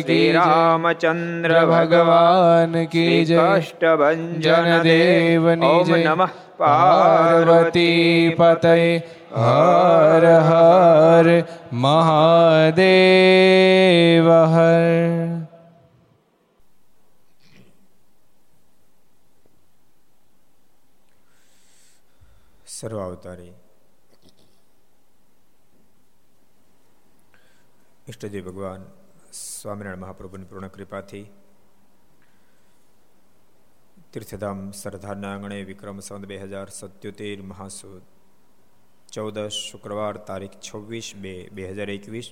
શ્રી રામચંદ્ર ભગવાન કી દેવની ઓમ જય નમઃ પાર્વતી પતય હર હર મહાદેવ હર સર્વાવતારી ઈષ્ટદેવ ભગવાન સ્વામિનારાયણ મહાપ્રભુની પૂર્ણ કૃપાથી તીર્થધામ સરદારના આંગણે વિક્રમ સંત બે હજાર સત્યોતેર મહાસુદ ચૌદશ શુક્રવાર તારીખ છવ્વીસ બે બે હજાર એકવીસ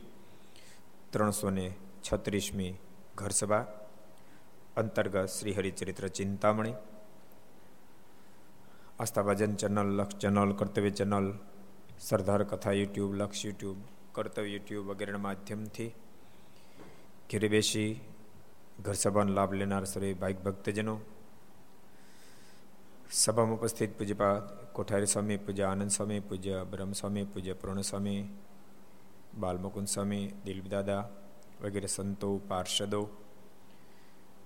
ત્રણસો ને છત્રીસમી ઘરસભા અંતર્ગત Shri Haricharitra Chintamani Aastha Bhajan channel Laksh channel Kartavya channel સરદાર કથા યુટ્યુબ લક્ષ યુટ્યુબ કર્તવ્ય યુટ્યુબ વગેરેના માધ્યમથી ઘેરે બેસી ઘર સભાનો લાભ લેનાર સર્વે ભાઈક ભક્તજનો, સભામાં ઉપસ્થિત પૂજ્યપાદ કોઠારી સ્વામી, પૂજ્ય આનંદ સ્વામી, પૂજ્ય બ્રહ્મ સ્વામી, પૂજ્ય પૂર્ણ સ્વામી, બાલમુકુંદ સ્વામી દિલીપદાદા વગેરે સંતો, પાર્ષદો.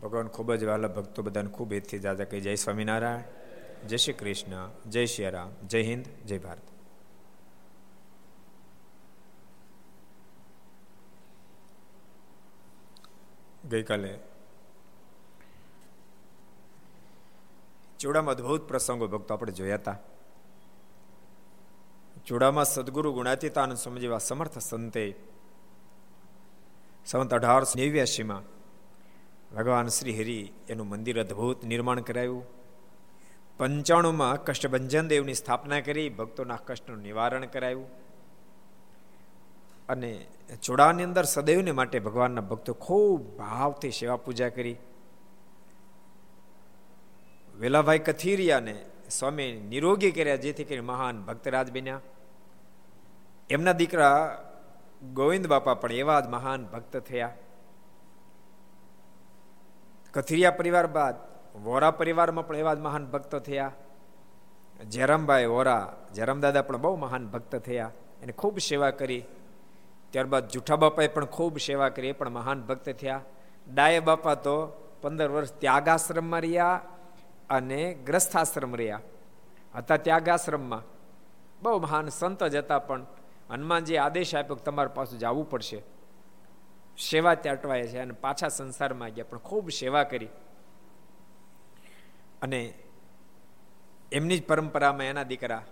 ભગવાન ખૂબ જ વાલા ભક્તો બધાને ખૂબ હેતથી જાજા કહી, જય સ્વામિનારાયણ, જય શ્રી કૃષ્ણ, જય શ્રી રામ, જય હિન્દ, જય ભારત. ગઈકાલે. ચૂડામાં અદભુત પ્રસંગો ભક્તો આપણે જોયા હતા. ચૂડામાં સદગુરુ ગુણાતીતાને સમજવા સમર્થ સંતે સંત અઢારસો નેવ્યાસીમાં ભગવાન શ્રી હરિ એનું મંદિર અદ્ભુત નિર્માણ કરાયું. પંચાણુંમાં કષ્ટભંજન દેવની સ્થાપના કરી, ભક્તોના કષ્ટનું નિવારણ કરાયું. અને ચોડાની અંદર સદૈવને માટે ભગવાનના ભક્તો ખૂબ ભાવથી સેવા પૂજા કરી. વેલાભાઈ કથિરિયાને સ્વામી નિરોગી કર્યા, જેથી કરી મહાન ભક્તરાજ બન્યા. એમના દીકરા ગોવિંદ બાપા પણ એવા જ મહાન ભક્ત થયા. કથિરિયા પરિવાર બાદ વોરા પરિવારમાં પણ એવા જ મહાન ભક્ત થયા. જયરામભાઈ વોરા જયરામ પણ બહુ મહાન ભક્ત થયા. એને ખૂબ સેવા કરી. ત્યારબાદ જુઠા બાપાએ પણ ખૂબ સેવા કરી, એ પણ મહાન ભક્ત થયા. ડાય બાપા તો પંદર વર્ષ ત્યાગાશ્રમમાં રહ્યા અને ગ્રસ્થાશ્રમ રહ્યા. હતા ત્યાગાશ્રમમાં. બહુ મહાન સંત જ હતા પણ હનુમાનજી આદેશ આપ્યો કે તમારે પાછું જવું પડશે. સેવા ત્યાં અટવાય છે અને પાછા સંસારમાં ગયા, પણ ખૂબ સેવા કરી. અને એમની જ પરંપરામાં એના દીકરા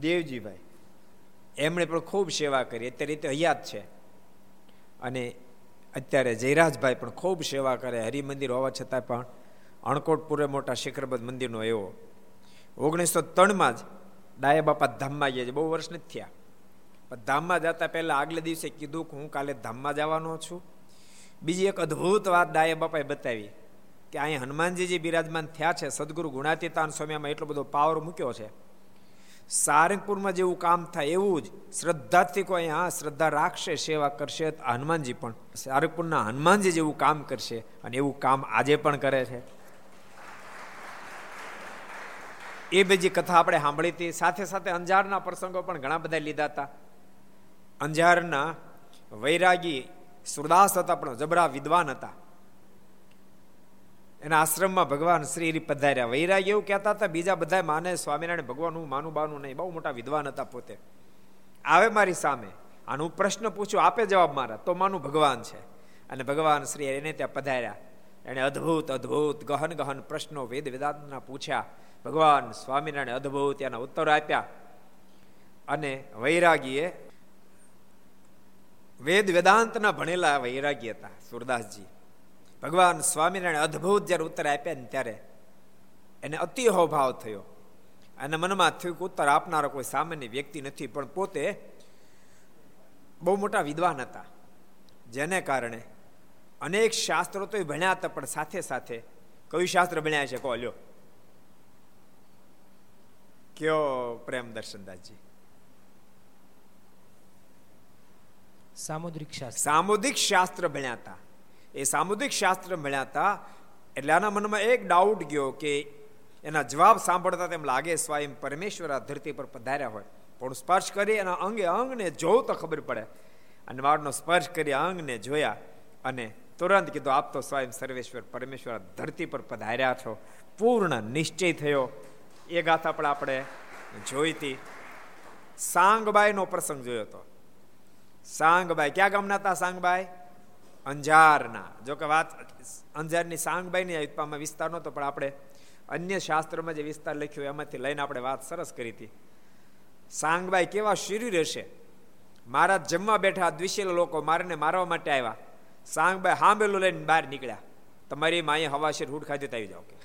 દેવજીભાઈ એમણે પણ ખૂબ સેવા કરી. અત્યારે રીતે હયાત છે. અને અત્યારે જયરાજભાઈ પણ ખૂબ સેવા કરે, હરિમંદિર હોવા છતાં પણ અણકોટપુરે મોટા શિખરબદ્ધ મંદિરનો એવો. ઓગણીસો ત્રણમાં જ ડાયા બાપા ધામમાં ગયા છે. બહુ વર્ષ નથી થયા. પણ ધામમાં જતા પહેલા આગલે દિવસે કીધું કે હું કાલે ધામમાં જવાનો છું. બીજી એક અદ્ભુત વાત ડાયા બાપાએ બતાવી કે અહીંયા હનુમાનજી જે બિરાજમાન થયા છે. સદગુરુ ગુણાતીતાન સ્વામીમાં એટલો બધો પાવર મૂક્યો છે. સારંગપુરમાં જેવું કામ થાય એવું જ શ્રદ્ધાથી કોઈ અહીંયા શ્રદ્ધા રાખશે, સેવા કરશે હનુમાનજી પણ સારંગપુરના હનુમાનજી જેવું કામ કરશે અને એવું કામ આજે પણ કરે છે. એ બીજી કથા આપણે સાંભળી હતી, સાથે સાથે અંજારના પ્રસંગો પણ ઘણા બધા લીધા હતા. અંજારના વૈરાગી સુરદાસ હતા, પણ જબરા વિદ્વાન હતા. એના આશ્રમમાં ભગવાન શ્રી પધાર્યા વૈરાગ એવું કહેતા હતા. બીજા બધા માને, સ્વામિનારાયણ, ભગવાન હું માનું બાનું નહીં. બહુ મોટા વિદ્વાન હતા પોતે. આવે મારી સામે. આનું પ્રશ્ન પૂછ્યો આપે જવાબ મારા? તો માનું ભગવાન છે. અને ભગવાન શ્રી એને ત્યાં પધાર્યા. એણે અદ્ભુત અદ્ભુત, ગહન ગહન પ્રશ્નો વેદ વેદાંતના પૂછ્યા. ભગવાન સ્વામિનારાયણ અદ્ભુત એના ઉત્તર આપ્યા. અને વૈરાગીએ વેદ વેદાંતના ભણેલા વૈરાગી હતા, સુરદાસજી. ભગવાન સ્વામિનારાયણ અદ્ભુત જ્યારે ઉત્તર આપ્યા ને ત્યારે એને અતિ ભાવ થયો. અને મનમાં થયું કે ઉત્તર આપનારો કોઈ સામાન્ય વ્યક્તિ નથી પણ પોતે બહુ મોટા વિદ્વાન હતા. જેને કારણે અનેક શાસ્ત્રો તો ભણ્યા હતા પણ સાથે સાથે કયું શાસ્ત્ર ભણ્યા છે કહો લ્યો. કયો પ્રેમ દર્શનદાસજી? સામુદ્રિક શાસ્ત્ર. સામુદ્રિક શાસ્ત્ર ભણ્યા હતા. એ સામુદિક શાસ્ત્ર મળ્યા હતા. એટલે આના મનમાં એક ડાઉટ ગયો કે એના જવાબ સાંભળતા તેમ લાગે સ્વયં પરમેશ્વર આ ધરતી પર પધાર્યા હોય. પણ સ્પર્શ કરી એના અંગે અંગને જોવું તો ખબર પડે. અને વાળનો સ્પર્શ કરી અંગને જોયા અને તુરંત કીધું, આપ તો સ્વયં સર્વેશ્વર, પરમેશ્વર ધરતી પર પધાર્યા છો. પૂર્ણ નિશ્ચય થયો. એ ગાથા પણ આપણે જોઈ હતી. સાંગબાઈનો પ્રસંગ જોયો હતો. સાંગબાઈ, ક્યાં ગામના હતા સાંગબાઈ? અંજારના. જો કે વાત અંજારની સાંગબાઈની આયુત્પામાં વિસ્તાર નહોતો, પણ આપણે અન્ય શાસ્ત્રોમાં જે વિસ્તાર લખ્યો એમાંથી લઈને આપણે વાત સરસ કરી હતી. સાંગબાઈ કેવા શરીર હશે મારા જમવા બેઠા દ્વિશીલ લોકો મારને મારવા માટે આવ્યા. સાંગબાઈ હાંબેલું લઈને બહાર નીકળ્યા. તમારી માએ હવા શેર હુડ ખાધી આવી જાઓ કે.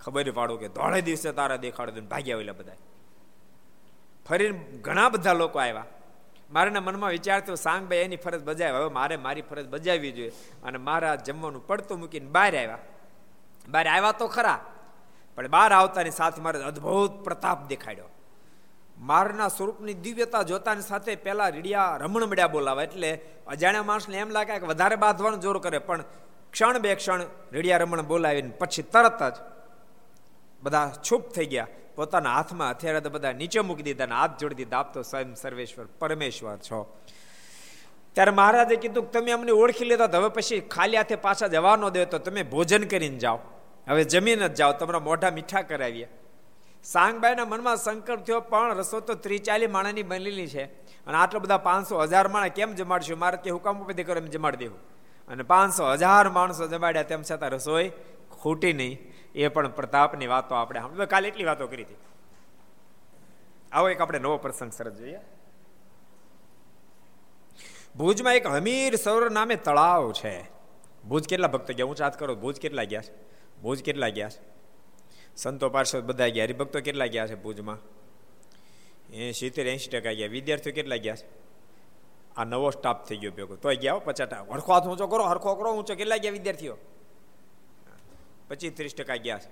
ખબર પાડો કે ધોળે દિવસે તારા દેખાડો ભાગ્યા ઓલા બધા ફરીને ઘણા બધા લોકો આવ્યા. મારાના મનમાં વિચાર થયો સાંગભાઈ એની ફરજ બજાવી. હવે મારે મારી ફરજ બજાવવી જોઈએ. અને મારા જમવાનું પડતું મૂકીને બહાર આવ્યા. બહાર આવ્યા તો ખરા. પણ બહાર આવતાની સાથે મારે અદ્ભુત પ્રતાપ દેખાડ્યો. મારના સ્વરૂપની દિવ્યતા જોતાની સાથે પહેલાં રીડિયા રમણ મળ્યા બોલાવે એટલે અજાણ્યા માણસને એમ લાગે કે વધારે બાંધવાનું જોર કરે. પણ ક્ષણ બે ક્ષણ રીડિયા રમણ બોલાવીને પછી તરત જ બધા છુપ થઈ ગયા. પોતાના હાથમાં હથિયાર તો બધા નીચે મૂકી દીધા હાથ જોડી દીધા. આપ તો સ્વયં સર્વેશ્વર, પરમેશ્વર છો. ત્યારે મહારાજે કીધું તમે અમને ઓળખી લેતા હવે પછી ખાલી હાથે પાછા જવા ન દે, તો તમે ભોજન કરીને જાઓ. હવે જમીન જ જાઓ, તમારા મોઢા મીઠા કરાવીએ. સાંગબાઈના મનમાં સંકલ્પ થયો, પણ રસો તો ત્રી ચાલી માણાની બનેલી છે. અને આટલા બધા પાંચસો હજાર માણા કેમ જમાડશું? મારે તે હુકામ ઉપેથી કરો, એમ જમાડી દેવું. અને પાંચસો હજાર માણસો જમાડ્યા, તેમ છતાં રસોઈ ખૂટી નહીં. એ પણ પ્રતાપની વાતો આપણે સાંભળી. કાલે એટલી વાતો કરી હતી. આવો એક આપણે નવો પ્રસંગ સરસ જોઈએ. ભુજમાં એક હમીર સરોવર નામે તળાવ છે. ભુજ કેટલા ભક્તો ગયા? હું ચાત કરો, ભુજ કેટલા ગયા છે? ભુજ કેટલા ગયા છે? સંતો પાર્ષદ બધા ગયા. હરિભક્તો કેટલા ગયા છે ભુજમાં? એ સિત્તેર એંશી ટકા ગયા. વિદ્યાર્થીઓ કેટલા ગયા છે? આ નવો સ્ટાફ થઈ ગયો ભેગો. તોય ગયા પચાસ હરખો હાથ ઊંચો કરો, હરખો કરો, ઊંચો. કેટલા ગયા વિદ્યાર્થીઓ? પચીસ ત્રીસ ટકા ગયા છે.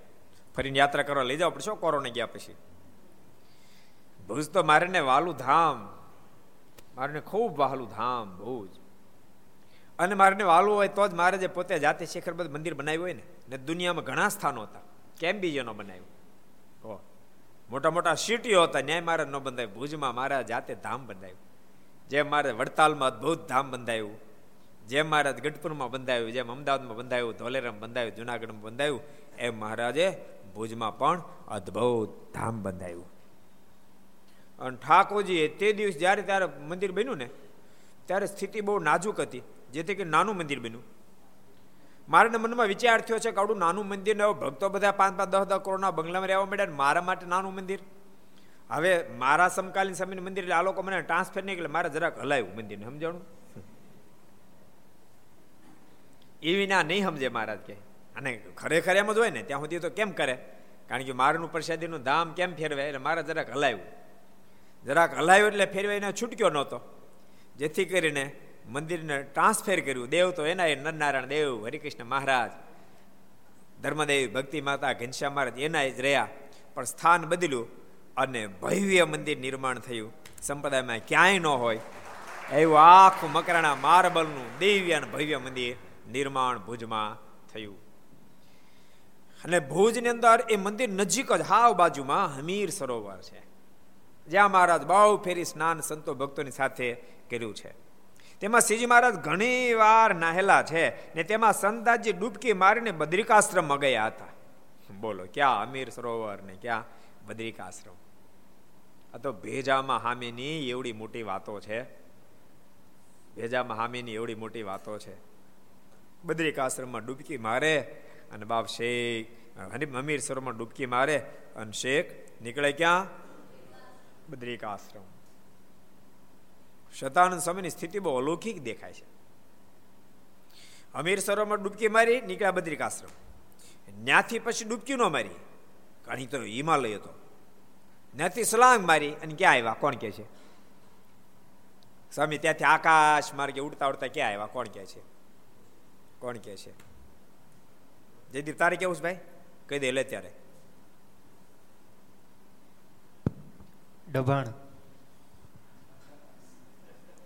ફરીને યાત્રા કરવા લઈ જાવ પડશે કોરોના ગયા પછી. ભુજ તો મારે વાલું ધામ મારે ખૂબ વહાલું ધામ ભુજ. અને મારે વાલું હોય તો જ મારે જે પોતે જાતે શેખરબદ્ધ મંદિર બનાવ્યું હોય ને ને દુનિયામાં ઘણા સ્થાનો હતા. કેમ બી ન બનાવ્યું? ઓ, મોટા મોટા સિટીઓ હતા, ન્યાય મારે ન બંધાયું. ભુજમાં મારા જાતે ધામ બંધાયું. જેમ મારે વડતાલમાં અદભુત ધામ બંધાયું. જેમ મહારાજ ગઢપુરમાં બંધાયું, જેમ અમદાવાદમાં બંધાયું, ધોલેરામ બંધાયું, જુનાગઢમાં બંધાયું, એમ મહારાજે ભુજમાં પણ અદભુત ધામ બંધાયું. અને ઠાકોરજીએ તે દિવસ જ્યારે ત્યારે મંદિર બન્યું ને, ત્યારે સ્થિતિ બહુ નાજુક હતી, જેથી કે નાનું મંદિર બન્યું. મારા મનમાં વિચાર થયો છે કે આવડું નાનું મંદિર ને ભક્તો બધા પાંચ પાંચ દસ દસ કરોડના બંગલામાં રહેવા મળ્યા મારા માટે નાનું મંદિર. હવે મારા સમકાલીન સમયનું મંદિર એટલે આ લોકો મને ટ્રાન્સફર નહીં એટલે મારે જરાક હલાવ્યું મંદિરને, સમજાણું? એ વિના નહીં સમજે મહારાજ કે. અને ખરેખર એમ જ હોય ને, ત્યાં સુધી તો કેમ કરે? કારણ કે મારનું પ્રસાદીનું ધામ કેમ ફેરવે એટલે મારે જરાક હલાવ્યું. જરાક હલાવ્યું એટલે ફેરવાઈને છૂટક્યો નહોતો. જેથી કરીને મંદિરને ટ્રાન્સફેર કર્યું. દેવ તો એના એ નરનારાયણ દેવ, હરિકૃષ્ણ મહારાજ, ધર્મદેવ, ભક્તિ માતા, ઘનશ્યામ મહારાજ એના જ રહ્યા. પણ સ્થાન બદલ્યું અને ભવ્ય મંદિર નિર્માણ થયું. સંપ્રદાયમાં ક્યાંય ન હોય. એવું આખું મકરાણા માર્બલનું દિવ્ય અને ભવ્ય મંદિર નિર્માણ ભુજમાં થયું. અને ભુજની અંદર એ મંદિર નજીક જ હાવ બાજુમાં હમીર સરોવર છે. જ્યાં મહારાજ બહુ ફેરી સ્નાન સંતો ભક્તોની સાથે કર્યું છે. તેમાં શ્રીજી મહારાજ ઘણી વાર નાહેલા છે ને તેમાં સંતાજી ડૂબકી મારીને બદ્રિકાશ્રમમાં ગયા હતા. બોલો, ક્યાં અમીર સરોવર ને ક્યાં બદ્રિકાશ્રમ? આ તો ભેજામાં હામીની એવડી મોટી વાતો છે. ભેજામાં હામીની એવડી મોટી વાતો છે. બદ્રિકાશ્રમમાં ડૂબકી મારે અને બાપ શેખ અમીર સરોમાં ડૂબકી મારે અને શેખ નીકળે ક્યાં? બદ્રિકાશ્રમ શતાનંદ સ્વામીની સ્થિતિ બહુ અલૌકિક દેખાય છે. અમીર સરોવરમાં ડૂબકી મારી, નીકળ્યા બદ્રિકાશ્રમ ત્યાંથી પછી ડૂબકી ન મારી. ઘણી તો હિમાલય હતો. ત્યાંથી સલાંગ મારી અને ક્યાં આવ્યા? કોણ કે છે? સ્વામી, ત્યાંથી આકાશ માર્ગે ઉડતા ઉડતા ક્યાં આવ્યા? કોણ કે છે? કોણ કે છે? જયદીપ તારે કેવું છે ભાઈ? કહી દે લે ત્યારે. ડભાણ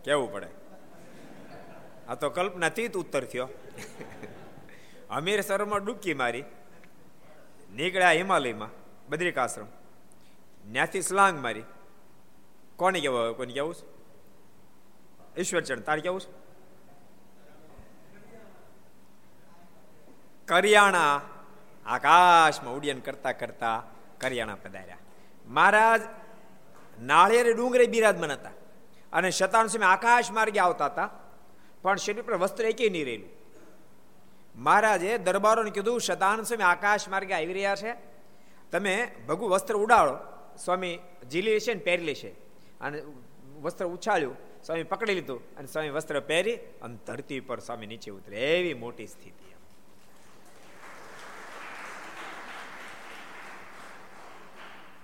કેવું પડે? આ તો કલ્પના તીત ઉત્તર થયો. અમીર સરમાં ડૂબકી મારી. નીકળ્યા હિમાલયમાં બદ્રિકાશ્રમ ત્યાંથી સ્લાંગ મારી. કોને કેવું કોને કેવું છે? ઈશ્વરચંદ તારે કેવું છે? કરિયાણા આકાશમાં ઉડ્ડયન કરતા કરતા કરિયાણા પધાર્યા. મહારાજ, નાળિયેર ડુંગરે બિરાજમાન હતા અને શતાન સમય આકાશ માર્ગે આવતા હતા, પણ શરીર પર વસ્ત્ર એકે નહીં રહેલું. મહારાજે દરબારોને કીધું શતાન સમય આકાશ માર્ગે આવી રહ્યા છે. તમે ભગુ વસ્ત્ર ઉડાડો. સ્વામી ઝીલી લેશે ને પહેરી લેશે. અને વસ્ત્ર ઉછાળ્યું. સ્વામી પકડી લીધું અને સ્વામી વસ્ત્ર પહેરી અને ધરતી પર સ્વામી નીચે ઉતરે એવી મોટી સ્થિતિ.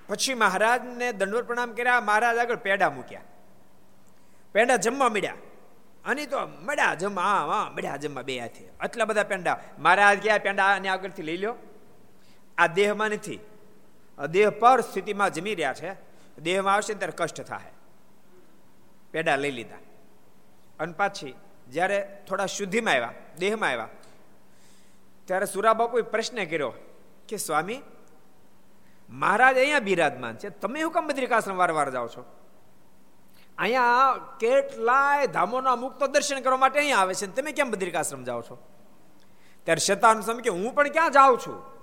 પછી મહારાજને દંડવત પ્રણામ કર્યા, મહારાજ આગળ પેડા મૂક્યા. પેંડા જમવા મળ્યા. અને તો મળ્યા જમવા હા હા મળ્યા જમવા બે હાથે. આટલા બધા પેંડા. મહારાજ ગયા પેંડા આને આગળથી લઈ લો આ દેહમાં નથી. દેહ પર સ્થિતિમાં જમી રહ્યા છે. દેહમાં આવશે ત્યારે કષ્ટ થાય પેડા લઈ લીધા. અને પાછી જ્યારે થોડા શુદ્ધિમાં આવ્યા, દેહમાં આવ્યા, ત્યારે સુરાબાપુએ પ્રશ્ન કર્યો કે સ્વામી મહારાજ અહીંયા બિરાજમાન છે. તમે હું કામ બદ્રિકાશ્રમ વારવાર જાઓ છો? અહીંયા કેટલાય ધામોના મુક્ત દર્શન કરવા માટે અહીંયા આવે છે. તમે કેમ બદ્રિકાશ્રમ જાઓ છો? ત્યારે શેતાન સ્વામી કે, હું પણ ક્યાં જાઉં છું?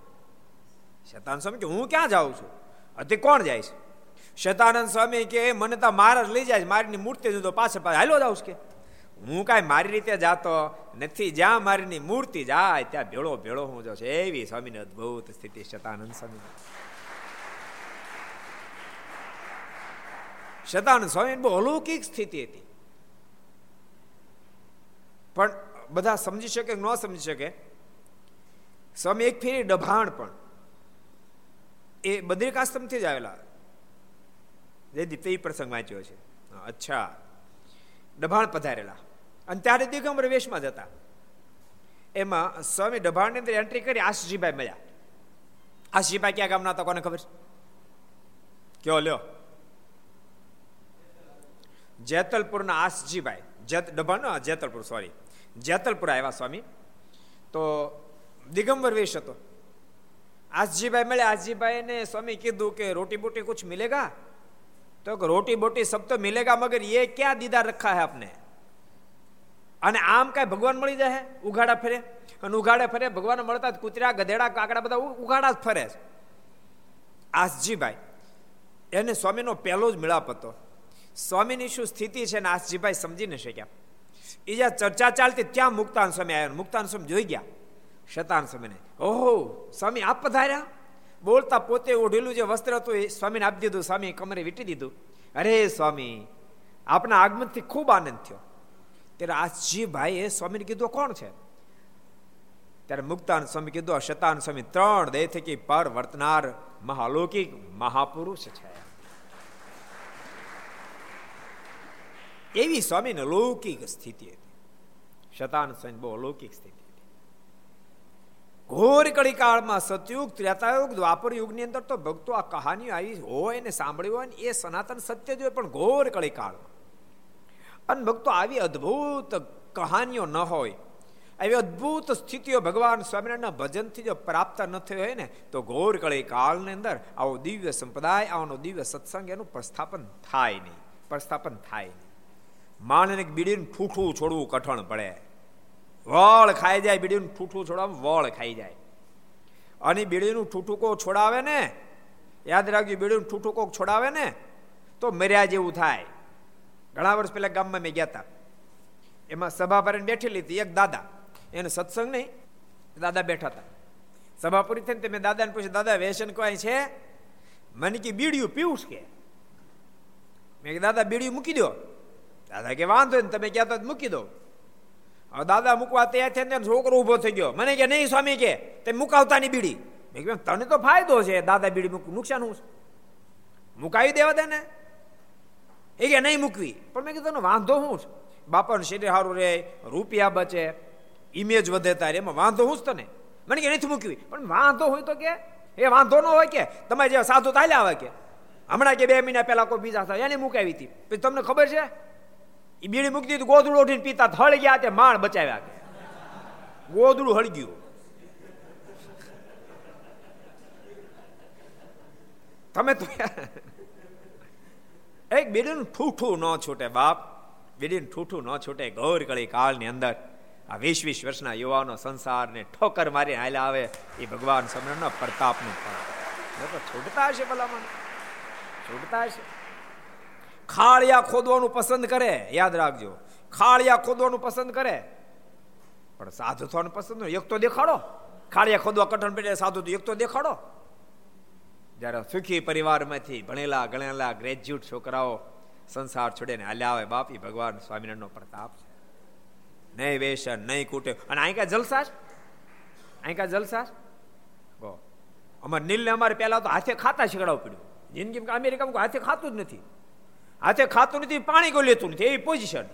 શેતાન સમ કે, હું ક્યાં જાઉં છું? અતિ કોણ જાય છે? શેતાનંદ સ્વામી કે, મને તો મહારાજ લઈ જાય મારીની મૂર્તિ તો પાછળ પાછળ હાલો જાઉં કે. હું કાંઈ મારી રીતે જાતો નથી. જ્યાં મારીની મૂર્તિ જાય, ત્યાં ભેળો ભેળો હું જાઉં છું. એવી સ્વામીની અદભુત સ્થિતિ શતાનંદ સ્વામી શતાનંદ સ્વામી બહુ અલૌકિક સ્થિતિ હતી. પણ બધા સમજી શકે ન સમજી શકે? સ્વામી એક ફેરી ડભાણ પણ એ બદ્રિકાશ્રમથી જ આવેલા. જયદીપ, તે પ્રસંગ વાંચ્યો છે. અચ્છા. ડભાણ પધારેલા. અને ત્યારે દિગંબર વેશમાં જતા એમાં સ્વામી ડભાણની અંદર એન્ટ્રી કરી આશીષભાઈ મળ્યા. આશીષભાઈ ક્યાં ગામના હતા, કોને ખબર કયો, લ્યો. જેતલપુરના આસજીભાઈ, જેત ડભાનો જેતલપુર સોરી જેતલપુર આવ્યા સ્વામી. તો દિગંબર વેશ હતો. આસજીભાઈ મળ્યા. આસજીભાઈને સ્વામી કીધું કે રોટી બોટી કુછ મિલેગા? તો રોટી બોટી સબ તો મિલેગા, મગર એ ક્યાં દીદા રખા હે આપને? અને આમ કાંઈ ભગવાન મળી જાય ઉઘાડા ફરે. અને ઉઘાડે ફરે ભગવાન મળતા કૂતરા, ગધેડા, કાકડા બધા ઉઘાડા જ ફરે આસજીભાઈ, એને સ્વામીનો પહેલો જ મિલાપ હતો. સ્વામીની શું સ્થિતિ છે નાથજીભાઈ સમજી ન શક્યા. એ જ્યાં ચર્ચા ચાલતી ત્યાં મુક્તાન સ્વામી આવ્યા મુક્તાન સ્વામી જોઈ ગયા. શતાન સ્વામીને, ઓહો, સ્વામી આપ પધાર્યા? બોલતા પોતે ઓઢેલું જે વસ્ત્ર હતું એ સ્વામીને આપી દીધું સ્વામી કમરે વીટી દીધું. અરે સ્વામી, આપના આગમનથી ખૂબ આનંદ થયો. ત્યારે આજીભાઈ એ સ્વામીને કીધું કોણ છે? ત્યારે મુક્તાન સ્વામી કીધું શતાન સ્વામી ત્રણ દેહ થકી પર વર્તનાર મહાલૌકિક મહાપુરુષ છે. એવી સ્વામીને લૌકિક સ્થિતિ હતી. શતાન સ્વામી બહુ અલૌકિક સ્થિતિ ઘોર કળી કાળમાં સતયુગ, ત્રેતાયુગ, દ્વાપર યુગની અંદર તો ભક્તો આ કહાનીઓ આવી હોય ને સાંભળ્યું હોય ને એ સનાતન સત્ય જ હોય પણ ઘોર કળી કાળમાં અને ભક્તો આવી અદ્ભુત કહાનીઓ ન હોય, આવી અદ્ભુત સ્થિતિઓ ભગવાન સ્વામિનારાયણના ભજનથી જો પ્રાપ્ત ન થઈ હોય ને, તો ઘોર કળી કાળની અંદર આવો દિવ્ય સંપ્રદાય, આવનો દિવ્ય સત્સંગ એનું પ્રસ્થાપન થાય નહીં, પ્રસ્થાપન થાય નહીં. માણને બીડીને ઠૂઠું છોડવું કઠણ પડે. વળ ખાઈ જાય, બીડીનું ઠૂઠું છોડાવે વળ ખાઈ જાય. અને બીડીનું ઠૂઠુકો છોડાવે ને, યાદ રાખજો, બીડીનું ઠૂઠુકો છોડાવે ને, તો મર્યા જેવું થાય. ઘણા વર્ષ પહેલા ગામમાં મેં ગયા હતા એમાં સભા ભરીને બેઠેલી હતી, એક દાદા. એને સત્સંગ નહીં, દાદા બેઠા હતા. સભા પૂરી થઈને મેં દાદાને પૂછ્યું, દાદા, વ્યસન કોઈ છે? મને કે, બીડીયું પીવું કે મેં દાદા, બીડીયું મૂકી દો. દાદા કે વાંધો ને તમે કહેતા મૂકી દો. હવે દાદા મૂકવા તૈયાર છે ને છોકરો ઊભો થઈ ગયો. મને કે, નહીં સ્વામી કે, તે મુકાવતા ની બીડી. મેં કીધું તને તો ફાયદો છે, દાદા બીડી નુકસાન હું મુકાવી દેવા દે ને. એ કે, નહીં મૂકવી. પણ મેં કીધું વાંધો શું છે? બાપાનું શરીર સારું રહે, રૂપિયા બચે ઇમેજ વધે તારે, એમાં વાંધો હું જ તને? મને કે, નથી મૂકવી. પણ વાંધો હોય તો કે, એ વાંધો ન હોય કે, તમારે જે સાધુ ચાલ્યા આવે કે. હમણાં કે બે મહિના પહેલા કોઈ બીજા થાય એને મુકાવી હતી. પછી તમને ખબર છે? બીડી મૂકી દીધું ગોદડું ઉઠીને પીતા, થળ ગયા તે માણ બચાવ્યા ગોદડું હળગ્યું તમે તો એક બીડીનું ઠૂઠું ન છૂટે બાપ. બીડીનું ઠૂઠું ન છૂટે ગૌર કળી કાળની અંદર. આ વીસ વીસ વર્ષના યુવાનો સંસારને ઠોકર મારી હાલ્યા આવે એ ભગવાન સમરણનો પ્રતાપનું ફળ. છૂટતા હશે ભલામણ. છૂટતા હશે. ખાળિયા ખોદવાનું પસંદ કરે, યાદ રાખજો. ખાળિયા ખોદવાનું પસંદ કરે. પણ સાધુ થવાનું પસંદ એક તો દેખાડો. ખાળિયા ખોદવા કઠણ પડે, સાધુ તો એક તો દેખાડો. જ્યારે સુખી પરિવારમાંથી ભણેલા, ગણેલા ગ્રેજ્યુએટ છોકરાઓ સંસાર છોડીને હાલ્યા આવે, બાપી ભગવાન સ્વામિનારાયણનો પ્રતાપ છે. નહીં વેસન, નહીં કૂટે. અને અહીં કા જલસા અહીં કા જલસા અમારે નીલને અમારે પહેલા તો હાથે ખાતા શીખડાવવું પડ્યું. જિંદગી અમેરિકામાં હાથે ખાતું જ નથી. હાથે ખાતું નથી પાણી કોઈ લેતું નથી એવી પોઝિશન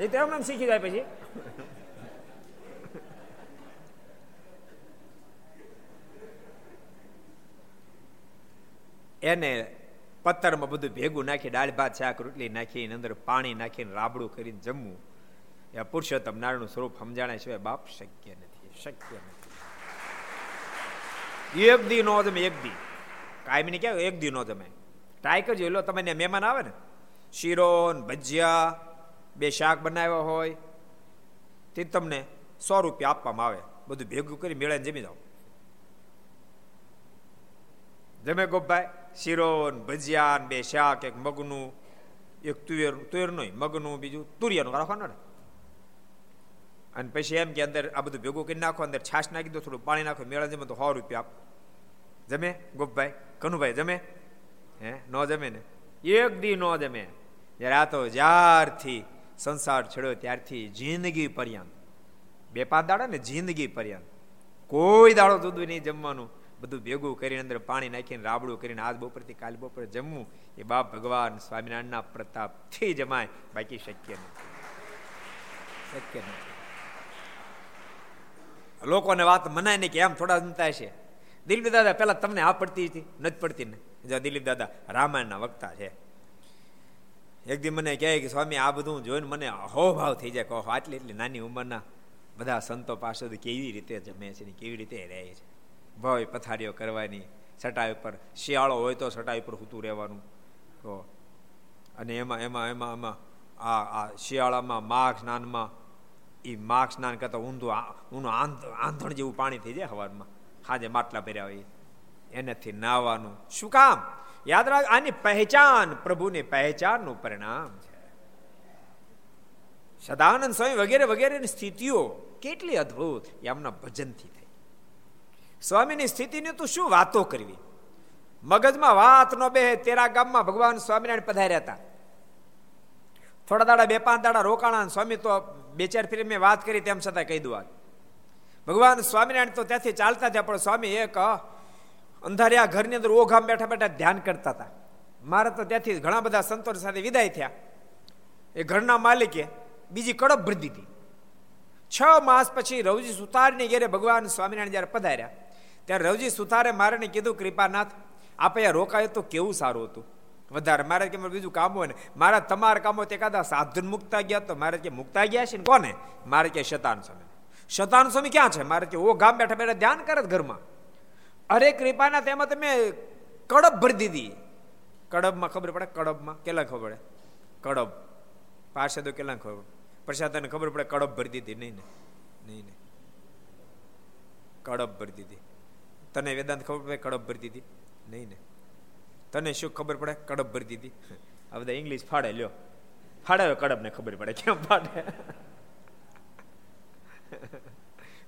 એ તો એમને શીખી જાય પછી. એને પથ્થરમાં બધું ભેગું નાખી, દાળ, ભાત, શાક, રોટલી નાખી અંદર પાણી નાખીને રાબડું કરીને જમવું. એ પુરુષોત્તમ નારાયણનું સ્વરૂપ સમજાણે સિવાય બાપ શક્ય નથી શક્ય નથી. એક દી નો તમે એક દી. કાયમીને ક્યાં એક દી નો ટ્રાય કરજો એટલે તમને મહેમાન આવે ને? શીરો ભજીયા, બે શાક બનાવ્યા હોય. તે તમને સો રૂપિયા આપવામાં આવે. બધું ભેગું કરી મેળાને જમી જાઓ. જમે ગોપભાઈ શીરો ભજીયા બે શાક, એક મગનું, એક તુવેર તુવેર નહીં, મગનું, બીજું તુરિયાનું રાખવાનું ને. અને પછી એમ કે અંદર આ બધું ભેગું કરી નાખો, અંદર છાશ નાખી દો, થોડું પાણી નાખો, મેળા જમે તો સો રૂપિયા આપ. જમે? ગોપભાઈ, કનુભાઈ, જમે? હે, ન જમે ને? એક દી ન જમે. જ્યારે આ તો જ્યારથી સંસાર છેડ્યો ત્યારથી જિંદગી પર્યંત. બે પાંચ દાડા ને જિંદગી પર્યંત. કોઈ દાડો દૂધ નહીં જમવાનું. બધું ભેગું કરીને અંદર પાણી નાખીને, રાબડું કરીને આજ બપોરથી કાલ બપોરે જમવું. એ બાપ ભગવાન સ્વામિનારાયણના પ્રતાપથી જમાય. બાકી શક્ય નથી. શક્ય નથી. લોકોને વાત મનાય નહીં કે એમ થોડા જમતા છે. દિલીપ દાદા, પેલા તમને આ પડતી હતી? નથી પડતી ને? દિલીપ દાદા રામાયણના વક્તા છે. એક દી મને કહે કે, સ્વામી, આ બધું જોઈને મને અહોભાવ થઈ જાય કહો આટલી એટલી નાની ઉંમરના બધા સંતો પાસે કેવી રીતે જમે છે ને કેવી રીતે રહે છે? ભય પથારીઓ કરવાની સટાઈ ઉપર શિયાળો હોય તો સટાઈ ઉપર સૂતું રહેવાનું. તો અને એમાં એમાં એમાં એમાં આ આ શિયાળામાં માઘ સ્નાનમાં એ માઘ સ્નાન કરતા ઊંધું ઊંધું આંધણ જેવું પાણી થઈ જાય હવારમાં. હાજે માટલા ભર્યા હોય. એનાથી નાવાનું શું કામ? યાદ રાખ, આની પહેચાન, પ્રભુની પહેચાનનું પરિણામ છે. સદાનંદ સ્વામી વગેરે વગેરેની સ્થિતિઓ કેટલી અદ્ભુત એમના ભજનથી થઈ. સ્વામીની સ્થિતિની તો શું વાતો કરવી? મગજમાં વાત ન બે, તેરા ગામમાં ભગવાન સ્વામિનારાયણ પધાર્યા હતા. થોડા દાડા, બે પાંચ દાડા રોકાણા સ્વામી તો બે ચાર ફેરી મેં વાત કરી, તેમ છતાં કહી દઉં ભગવાન સ્વામિનારાયણ તો ત્યાંથી ચાલતા થયા, પણ સ્વામી એક અંધારિયા ઘરની અંદર ઓઘામ બેઠા બેઠા ધ્યાન કરતા હતા. મારે તો ત્યાંથી ઘણા બધા સંતો સાથે વિદાય થયા. એ ઘરના માલિકે બીજી કડપ ભરી દીધી. છ માસ પછી રવજી સુતારની ઘેરે ભગવાન સ્વામિનારાયણ જ્યારે પધાર્યા, ત્યારે રવજી સુતારે મારે કીધું, કૃપાનાથ, આપે અહીંયા રોકાયો તો કેવું સારું હતું? વધારે મારે કે બીજું કામ હોય ને, મારા તમારા કામો તે કાદા સાધન મુકતા ગયા તો મારે કે મુકતા ગયા છે ને કોને? મારે કે શતાન સ્વામી શતાન સ્વામી ક્યાં છે? મારે કે, ઓ ગામ બેઠા બેઠા ધ્યાન કરે ઘરમાં. અરે, કૃપાના તેમાં તમે કડબ ભરી દીધી. કડબમાં ખબર પડે? કડબમાં કેટલા ખબર પડે? કડબ પાર્ષદો કેટલા ખબર પ્રસાદને ખબર પડે? કડબ ભરી દીધી. નહીં ને નહીં ને કડબ ભરી દીધી. તને વેદાંત ખબર પડે? કડબ ભરી દીધી. નહીં ને તને શું ખબર પડે? કડબ ભરી દીધી. આ બધા ઇંગ્લિશ ફાડે, લ્યો. ફાડે કડબ ને ખબર પડે. કેમ ફાડે?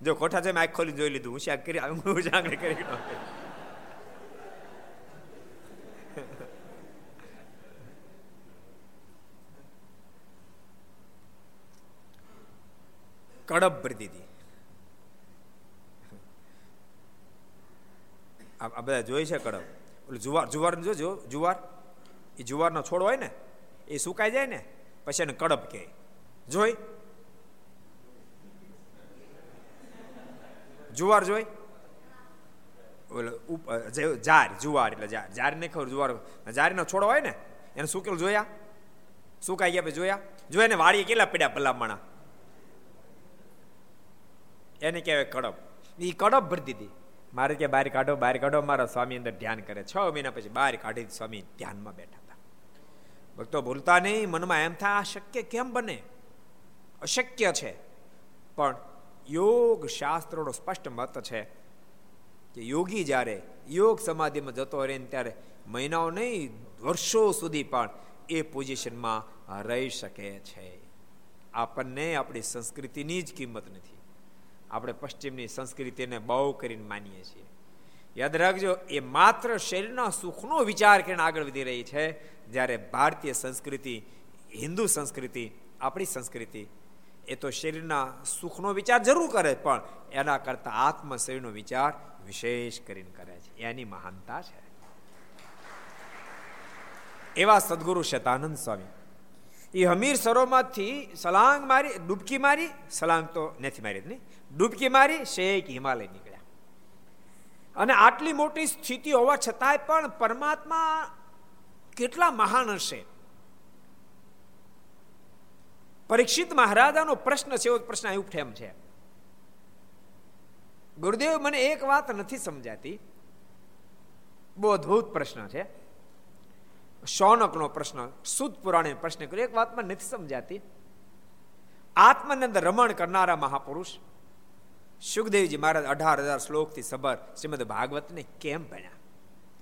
જો ખોટા છે આંખ ખોલી જોઈ લીધું. હું કરી હું કરી કડપ ભરી દીધી. આ બધા જોઈ છે કડપ. ઓલું જુવાર જુવાર જોજો જુવાર? એ જુવારનો છોડ હોય ને, એ સુકાઈ જાય ને, પછી એને કડપ કહે. જોઈ? જુવાર જોઈ? ઓલો જાર, જુવાર એટલે જાર. જાર નહીં ખબર, જુવાર. જારીનો છોડો હોય ને, એને સુકેલ જોયા? સુકાઈ ગયા પછી જોયા? જોયા ને વાળીએ કેટલા પડ્યા પલામણા? એને કહેવાય કડપ. એ કડપ ભરી દીધી. મારે કે બહાર કાઢો બહાર કાઢો. મારા સ્વામી અંદર ધ્યાન કરે. છ મહિના પછી બહાર કાઢી સ્વામી ધ્યાનમાં બેઠા હતા. ભક્તો ભૂલતા નહીં, મનમાં એમ થાય, આ શક્ય કેમ બને? અશક્ય છે. પણ યોગ શાસ્ત્રોનો સ્પષ્ટ મત છે કે યોગી જ્યારે યોગ સમાધિમાં જતો રહે ત્યારે મહિનાઓ નહીં, વર્ષો સુધી પણ એ પોઝિશનમાં રહી શકે છે. આપણને આપણી સંસ્કૃતિની જ કિંમત નથી. આપણે પશ્ચિમની સંસ્કૃતિને બહુ કરીને માનીએ છીએ. યાદ રાખજો, એ માત્ર શરીરના સુખનો વિચાર કરીને આગળ વધી રહી છે, જ્યારે ભારતીય સંસ્કૃતિ, હિન્દુ સંસ્કૃતિ, આપણી સંસ્કૃતિ એ તો શરીરના સુખનો વિચાર જરૂર કરે પણ એના કરતા આત્મ શરીરનો વિચાર વિશેષ કરીને કરે છે. એની મહાનતા છે. એવા સદગુરુ શતાનંદ સ્વામી. એ હમીર સરોમાંથી સલાંગ મારી, ડૂબકી મારી, સલાંગ તો નથી મારી નહીં, ડૂબકી મારી શેખ હિમાલય નીકળ્યા. અને આટલી મોટી સ્થિતિ હોવા છતાંય પણ પરમાત્મા કેટલા મહાન હશે. પરીક્ષિત મહારાજાનો પ્રશ્ન છે પ્રશ્ન અહીં ઉઠે છે. ગુરુદેવ મને એક વાત નથી સમજાતી. બહુ અદભુત પ્રશ્ન છે. શૌનકનો પ્રશ્ન સુદ પુરાણે પ્રશ્ન કર્યો. એક વાતમાં નથી સમજાતી. આત્માની અંદર રમણ કરનારા મહાપુરુષ, સુખદેવજી મહારાજ અઢાર હજાર શ્લોકથી સબર શ્રીમદ ભાગવતને કેમ ભણ્યા?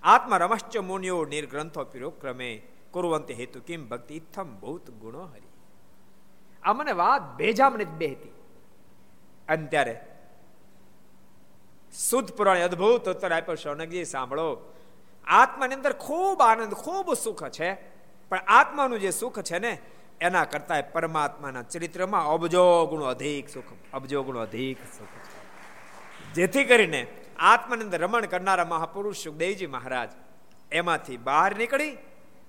આત્મા રમશ્ચ મુનિયો નિર્ગ્રંથો ક્રમે કુરવંત હેતુ કિમ ભક્તિ ઇથમ ભૂત ગુણો હરી. આ મને વાત બેજામણી જ બેહતી અને ત્યારે શુદ્ધ પુરાણ અદભુત ઉત્તર આપ્યો શૌનકજી સાંભળો. આત્માની અંદર ખૂબ આનંદ, ખૂબ સુખ છે. પણ આત્માનું જે સુખ છે ને, એના કરતા પરમાત્માના ચરિત્રમાં અબજો ગુણો અધિક સુખ, અબજો ગુણો અધિક સુખ જેથી કરીને આત્માની અંદર રમણ કરનારા મહાપુરુષ સુખદેવજી મહારાજ એમાંથી બહાર નીકળી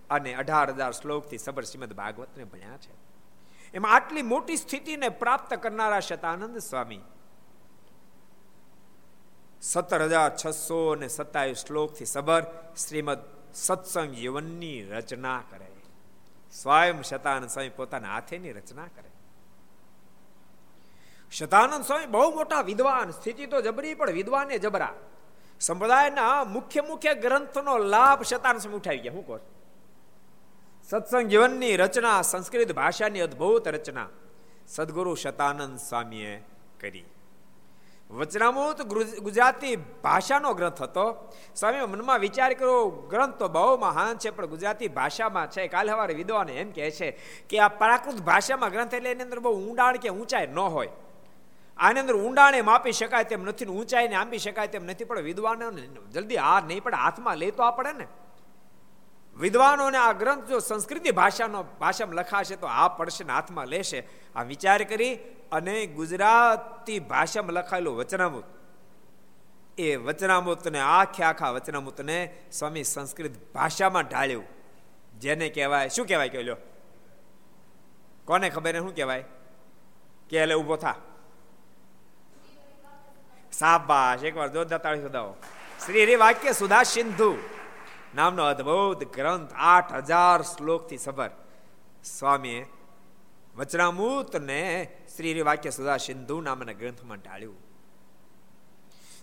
અને અઢાર હજાર શ્લોકથી સબર શ્રીમદ ભાગવતને ભણ્યા છે. એમાં આટલી મોટી સ્થિતિને પ્રાપ્ત કરનારા શતાનંદ સ્વામી. સત્તર હજાર છસો ને સત્તાવીસ શ્લોકથી સબર શ્રીમદ સત્સંગ જીવનની રચના કરે. સ્વયં શતાનંદ સ્વામી પોતાના હાથેની રચના કરે. શતાનંદ સ્વામી બહુ મોટા વિદ્વાન, સ્થિતિ તો જબરી, પણ વિદ્વાને જબરા. સંપ્રદાયના મુખ્ય મુખ્ય ગ્રંથનો લાભ શતાનંદ સ્વામી ઉઠાવી ગયા. હું કહું સત્સંગ જીવનની રચના, સંસ્કૃત ભાષાની અદ્ભુત રચના. સદગુરુ શતાનંદ સ્વામીએ કરી. વચનામૃત ગુજરાતી ભાષાનો ગ્રંથ હતો. સ્વામી મનમાં વિચાર કરો ગ્રંથ તો બહુ મહાન છે, પણ ગુજરાતી ભાષામાં છે કાલે સવારે વિદ્વાન એમ કહે છે કે આ પ્રાકૃત ભાષામાં ગ્રંથ એટલે એની અંદર બહુ ઊંડાણ કે ઊંચાઈ ન હોય. આની અંદર ઊંડાણે માપી શકાય તેમ નથી ઊંચાઈને આંબી શકાય તેમ નથી, પણ વિદ્વાન જલ્દી આ નહીં, પણ હાથમાં લે તો આ પડે ને. વિદ્વાનોને આ ગ્રંથ જો સંસ્કૃતિ ભાષાનો ભાષામાં લખાશે તો આ પડશે હાથમાં લેશે. આ વિચાર કરી અને ગુજરાતી ભાષામાં લખાયેલું વચનામૃત. એ વચનામૃતને, આખે આખા વચનામૃતને સ્વામી સંસ્કૃત ભાષામાં ઢાળ્યું. જેને કહેવાય, શું કહેવાય કહ્યું કોને ખબર શું કહેવાય? કે એટલે ઊભો થા. સાબાશ એકવાર જોરદાર તાળી સુધાવો શ્રી વાક્ય સુધા સિંધુ. નામનો અદ્ભુત ગ્રંથ આઠ હજાર શ્લોકથી સભર. સ્વામીએ વચનામૂત ને શ્રી વાક્ય સુધા સિંધુ નામના ગ્રંથમાં ઢાળ્યું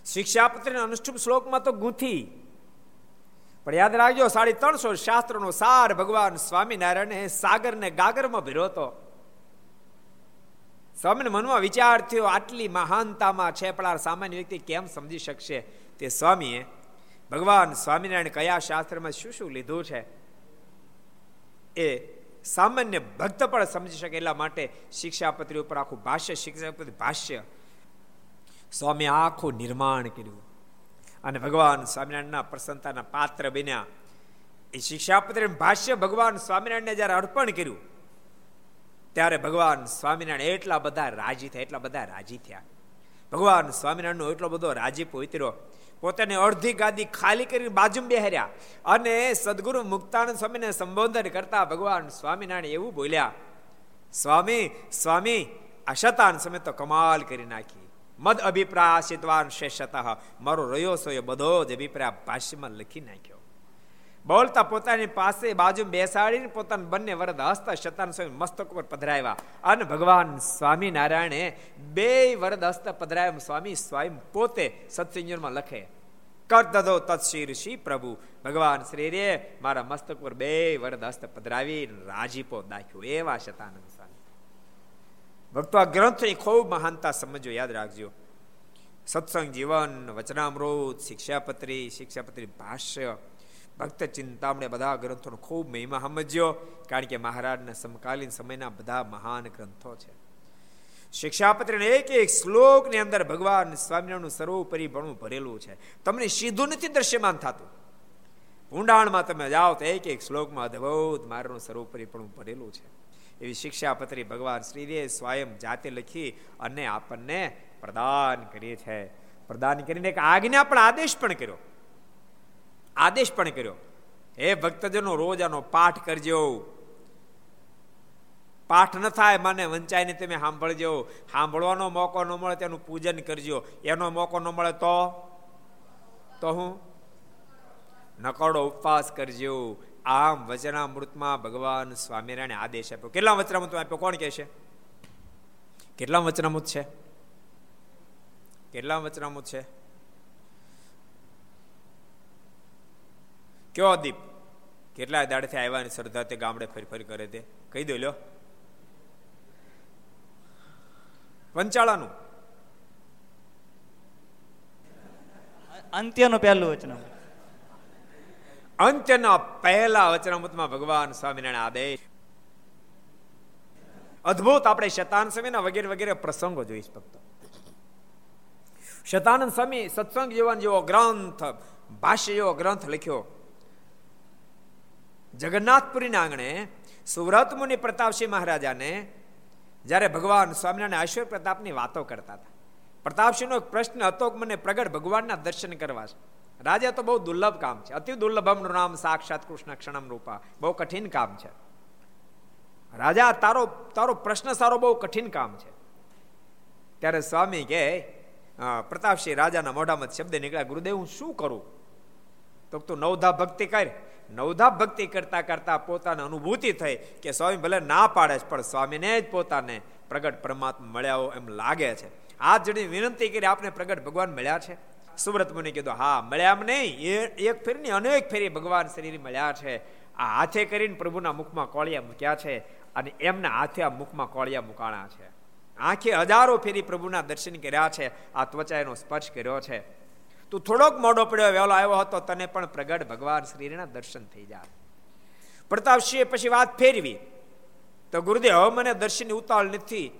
શિક્ષાપત્રી અનુષ્ઠુપ શ્લોકમાં તો ગૂંથી. પણ યાદ રાખજો, સાડી ત્રણસો શાસ્ત્રનો સાર ભગવાન સ્વામિનારાયણ સાગરને ગાગરમાં ભીરો હતો સ્વામીને મનમાં વિચાર થયો, આટલી મહાનતામાં છે પણ સામાન્ય વ્યક્તિ કેમ સમજી શકશે? તે સ્વામીએ ભગવાન સ્વામિનારાયણ કયા શાસ્ત્રમાં શું શું લીધું છે એ સામાન્ય ભક્ત પણ સમજી શકે એટલા માટે શિક્ષાપત્રી ઉપર આખું ભાષ્ય, શિક્ષાપત્રી ભાષ્ય. સ્વામી આખું નિર્માણ કર્યું. અને ભગવાન સ્વામિનારાયણના પ્રસન્નતાના પાત્ર બન્યા. એ શિક્ષાપત્રી ભાષ્ય ભગવાન સ્વામિનારાયણને જ્યારે અર્પણ કર્યું, ત્યારે ભગવાન સ્વામિનારાયણ એટલા બધા રાજી થયા, એટલા બધા રાજી થયા. ભગવાન સ્વામિનારાયણનો એટલો બધો રાજી પોતર્યો પોતાની અડધી ગાદી ખાલી કરીને બાજુ બેહર્યા અને સદગુરુ મુક્તાનંદ સ્વામીને સંબોધન કરતા ભગવાન સ્વામિનારાયણ એવું બોલ્યા, સ્વામી સ્વામી, આ શતાન સમય તો કમાલ કરી નાખી. મદ અભિપ્રાય શિતવાન શેષતઃ. મારો રહ્યો સો એ બધો જ અભિપ્રાય ભાષ્યમાં લખી નાખ્યો. બોલતા પોતાની પાસે બાજુ બેસાડીને પોતાના બંને વરદ હસ્તા શતાન સ્વામી મસ્તક ઉપર પધરાવ્યા. અને ભગવાન સ્વામિનારાયણે બે વરદ હસ્ત પધરાવ્યા. સ્વામી સ્વયં પોતે સત્સંગમાં લખે, કર દધો તત્શીર્ષિ પ્રભુ. ભગવાન શ્રી રે મારા મસ્તક પર બે વરદ હસ્ત પધરાવી રાજીપો દાખ્યો એવા શતાનંદ સ્વામી. ભક્તો, આ ગ્રંથની ખૂબ મહાનતા સમજો, યાદ રાખજો. સત્સંગ જીવન, વચનામૃત, શિક્ષાપત્રી શિક્ષાપત્રી ભાષ્ય ભક્ત ચિંતામણે બધા ગ્રંથોનો ખૂબ મહિમા સમજ્યો, કારણ કે મહારાજના સમકાલીન સમયના બધા મહાન ગ્રંથો છે. શિક્ષાપત્રીના એક એક શ્લોકની અંદર ભગવાન સ્વામિનારાયણનું સર્વોપરીપણું ભરેલું છે. તમને સીધું નથી દ્રશ્યમાન થતું. ઊંડાણમાં તમે જાઓ તો એક એક શ્લોકમાં અદભુત મારનું સર્વોપરીપણું ભરેલું છે. એવી શિક્ષાપત્રી ભગવાન શ્રીએ સ્વયં જાતે લખી અને આપણને પ્રદાન કરીએ છે. પ્રદાન કરીને એક આજ્ઞા પણ આદેશ પણ કર્યો. આદેશ પણ કર્યો. હે ભક્તજનો રોજ આનો પાઠ કરજો. પાઠ ન થાય, મને વંચાઈને તમે સાંભળજો. સાંભળવાનો મોકો ન મળે તેનું પૂજન કરજો. એનો મોકો ન મળે તો? તો હું? નકોડો ઉપવાસ કરજો. આમ વચનામૃતમાં ભગવાન સ્વામિનારાયણે આદેશ આપ્યો. કેટલા વચનામૃત આપ્યો? કોણ કહે છે? કેટલા વચનામૃત છે? કેટલા વચનામૃત છે? કયો દીપ? કેટલા દાડેથી આવ્યા ને શ્રદ્ધા તે ગામડે ફરી ફરી કરે તે? કહી દો લ્યો. પંચાળાનું અંત્યનું પહેલું વચન. અંત્યના પહેલા વચનામૃતમાં ભગવાન સ્વામિનારાયણ આદેશ અદ્ભુત આપણે શતાન સ્વામીના વગેરે વગેરે પ્રસંગો જોઈશ ભક્તો. શતાનંદ સ્વામી સત્સંગ જીવન જેવો ગ્રંથ ભાષ્ય જેવો ગ્રંથ લખ્યો. જગન્નાથપુરીના આંગણે સુવ્રત મુનિ પ્રતાપસિંહ મહારાજાને જ્યારે ભગવાન સ્વામિનારાયણ આશ્વર પ્રતાપની વાતો કરતા હતા. પ્રતાપસિંહનો એક પ્રશ્ન હતો કે મને પ્રગટ ભગવાનના દર્શન કરવા છે. રાજા, તો બહુ દુર્લભ કામ છે. અતિ દુર્લભમનું નામ સાક્ષાત કૃષ્ણ ક્ષણમ રૂપા. બહુ કઠિન કામ છે. રાજા, તારો તારો પ્રશ્ન સારો, બહુ કઠિન કામ છે. ત્યારે સ્વામી કે પ્રતાપસિંહ રાજાના મોઢામાં શબ્દ નીકળ્યા, ગુરુદેવ, હું શું કરું? તો તું નવધા ભક્તિ કર. નવધા ભક્તિ કરતા કરતા પોતાને અનુભૂતિ થઈ કે સ્વામી ભલે ના પાડે છે, પણ સ્વામીને જ પોતાને પ્રગટ પરમાત્મા મળ્યા એમ લાગે છે. આ જણી વિનંતી કરી, આપને પ્રગટ ભગવાન મળ્યા છે? સુબ્રત મુનિ કીધું, હા, મળ્યા એમ નહીં. એક ફેરી અનેક ફેરી ભગવાન શરીર મળ્યા છે. આ હાથે કરીને પ્રભુના મુખમાં કોળિયા મૂક્યા છે અને એમના હાથે આ મુખમાં કોળિયા મુકાણા છે. આંખે હજારો ફેરી પ્રભુના દર્શન કર્યા છે. આ ત્વચા એનો સ્પર્શ કર્યો છે. તું થોડોક મોડો પડ્યો, વહેલો આવ્યો હતો, તને પણ પ્રગટ ભગવાન શ્રીના દર્શન થઈ જાય. પ્રતાપસિંહે પછી વાત ફેરવી. તો ગુરુદેવ, મને દર્શનની ઉતાવળ નથી.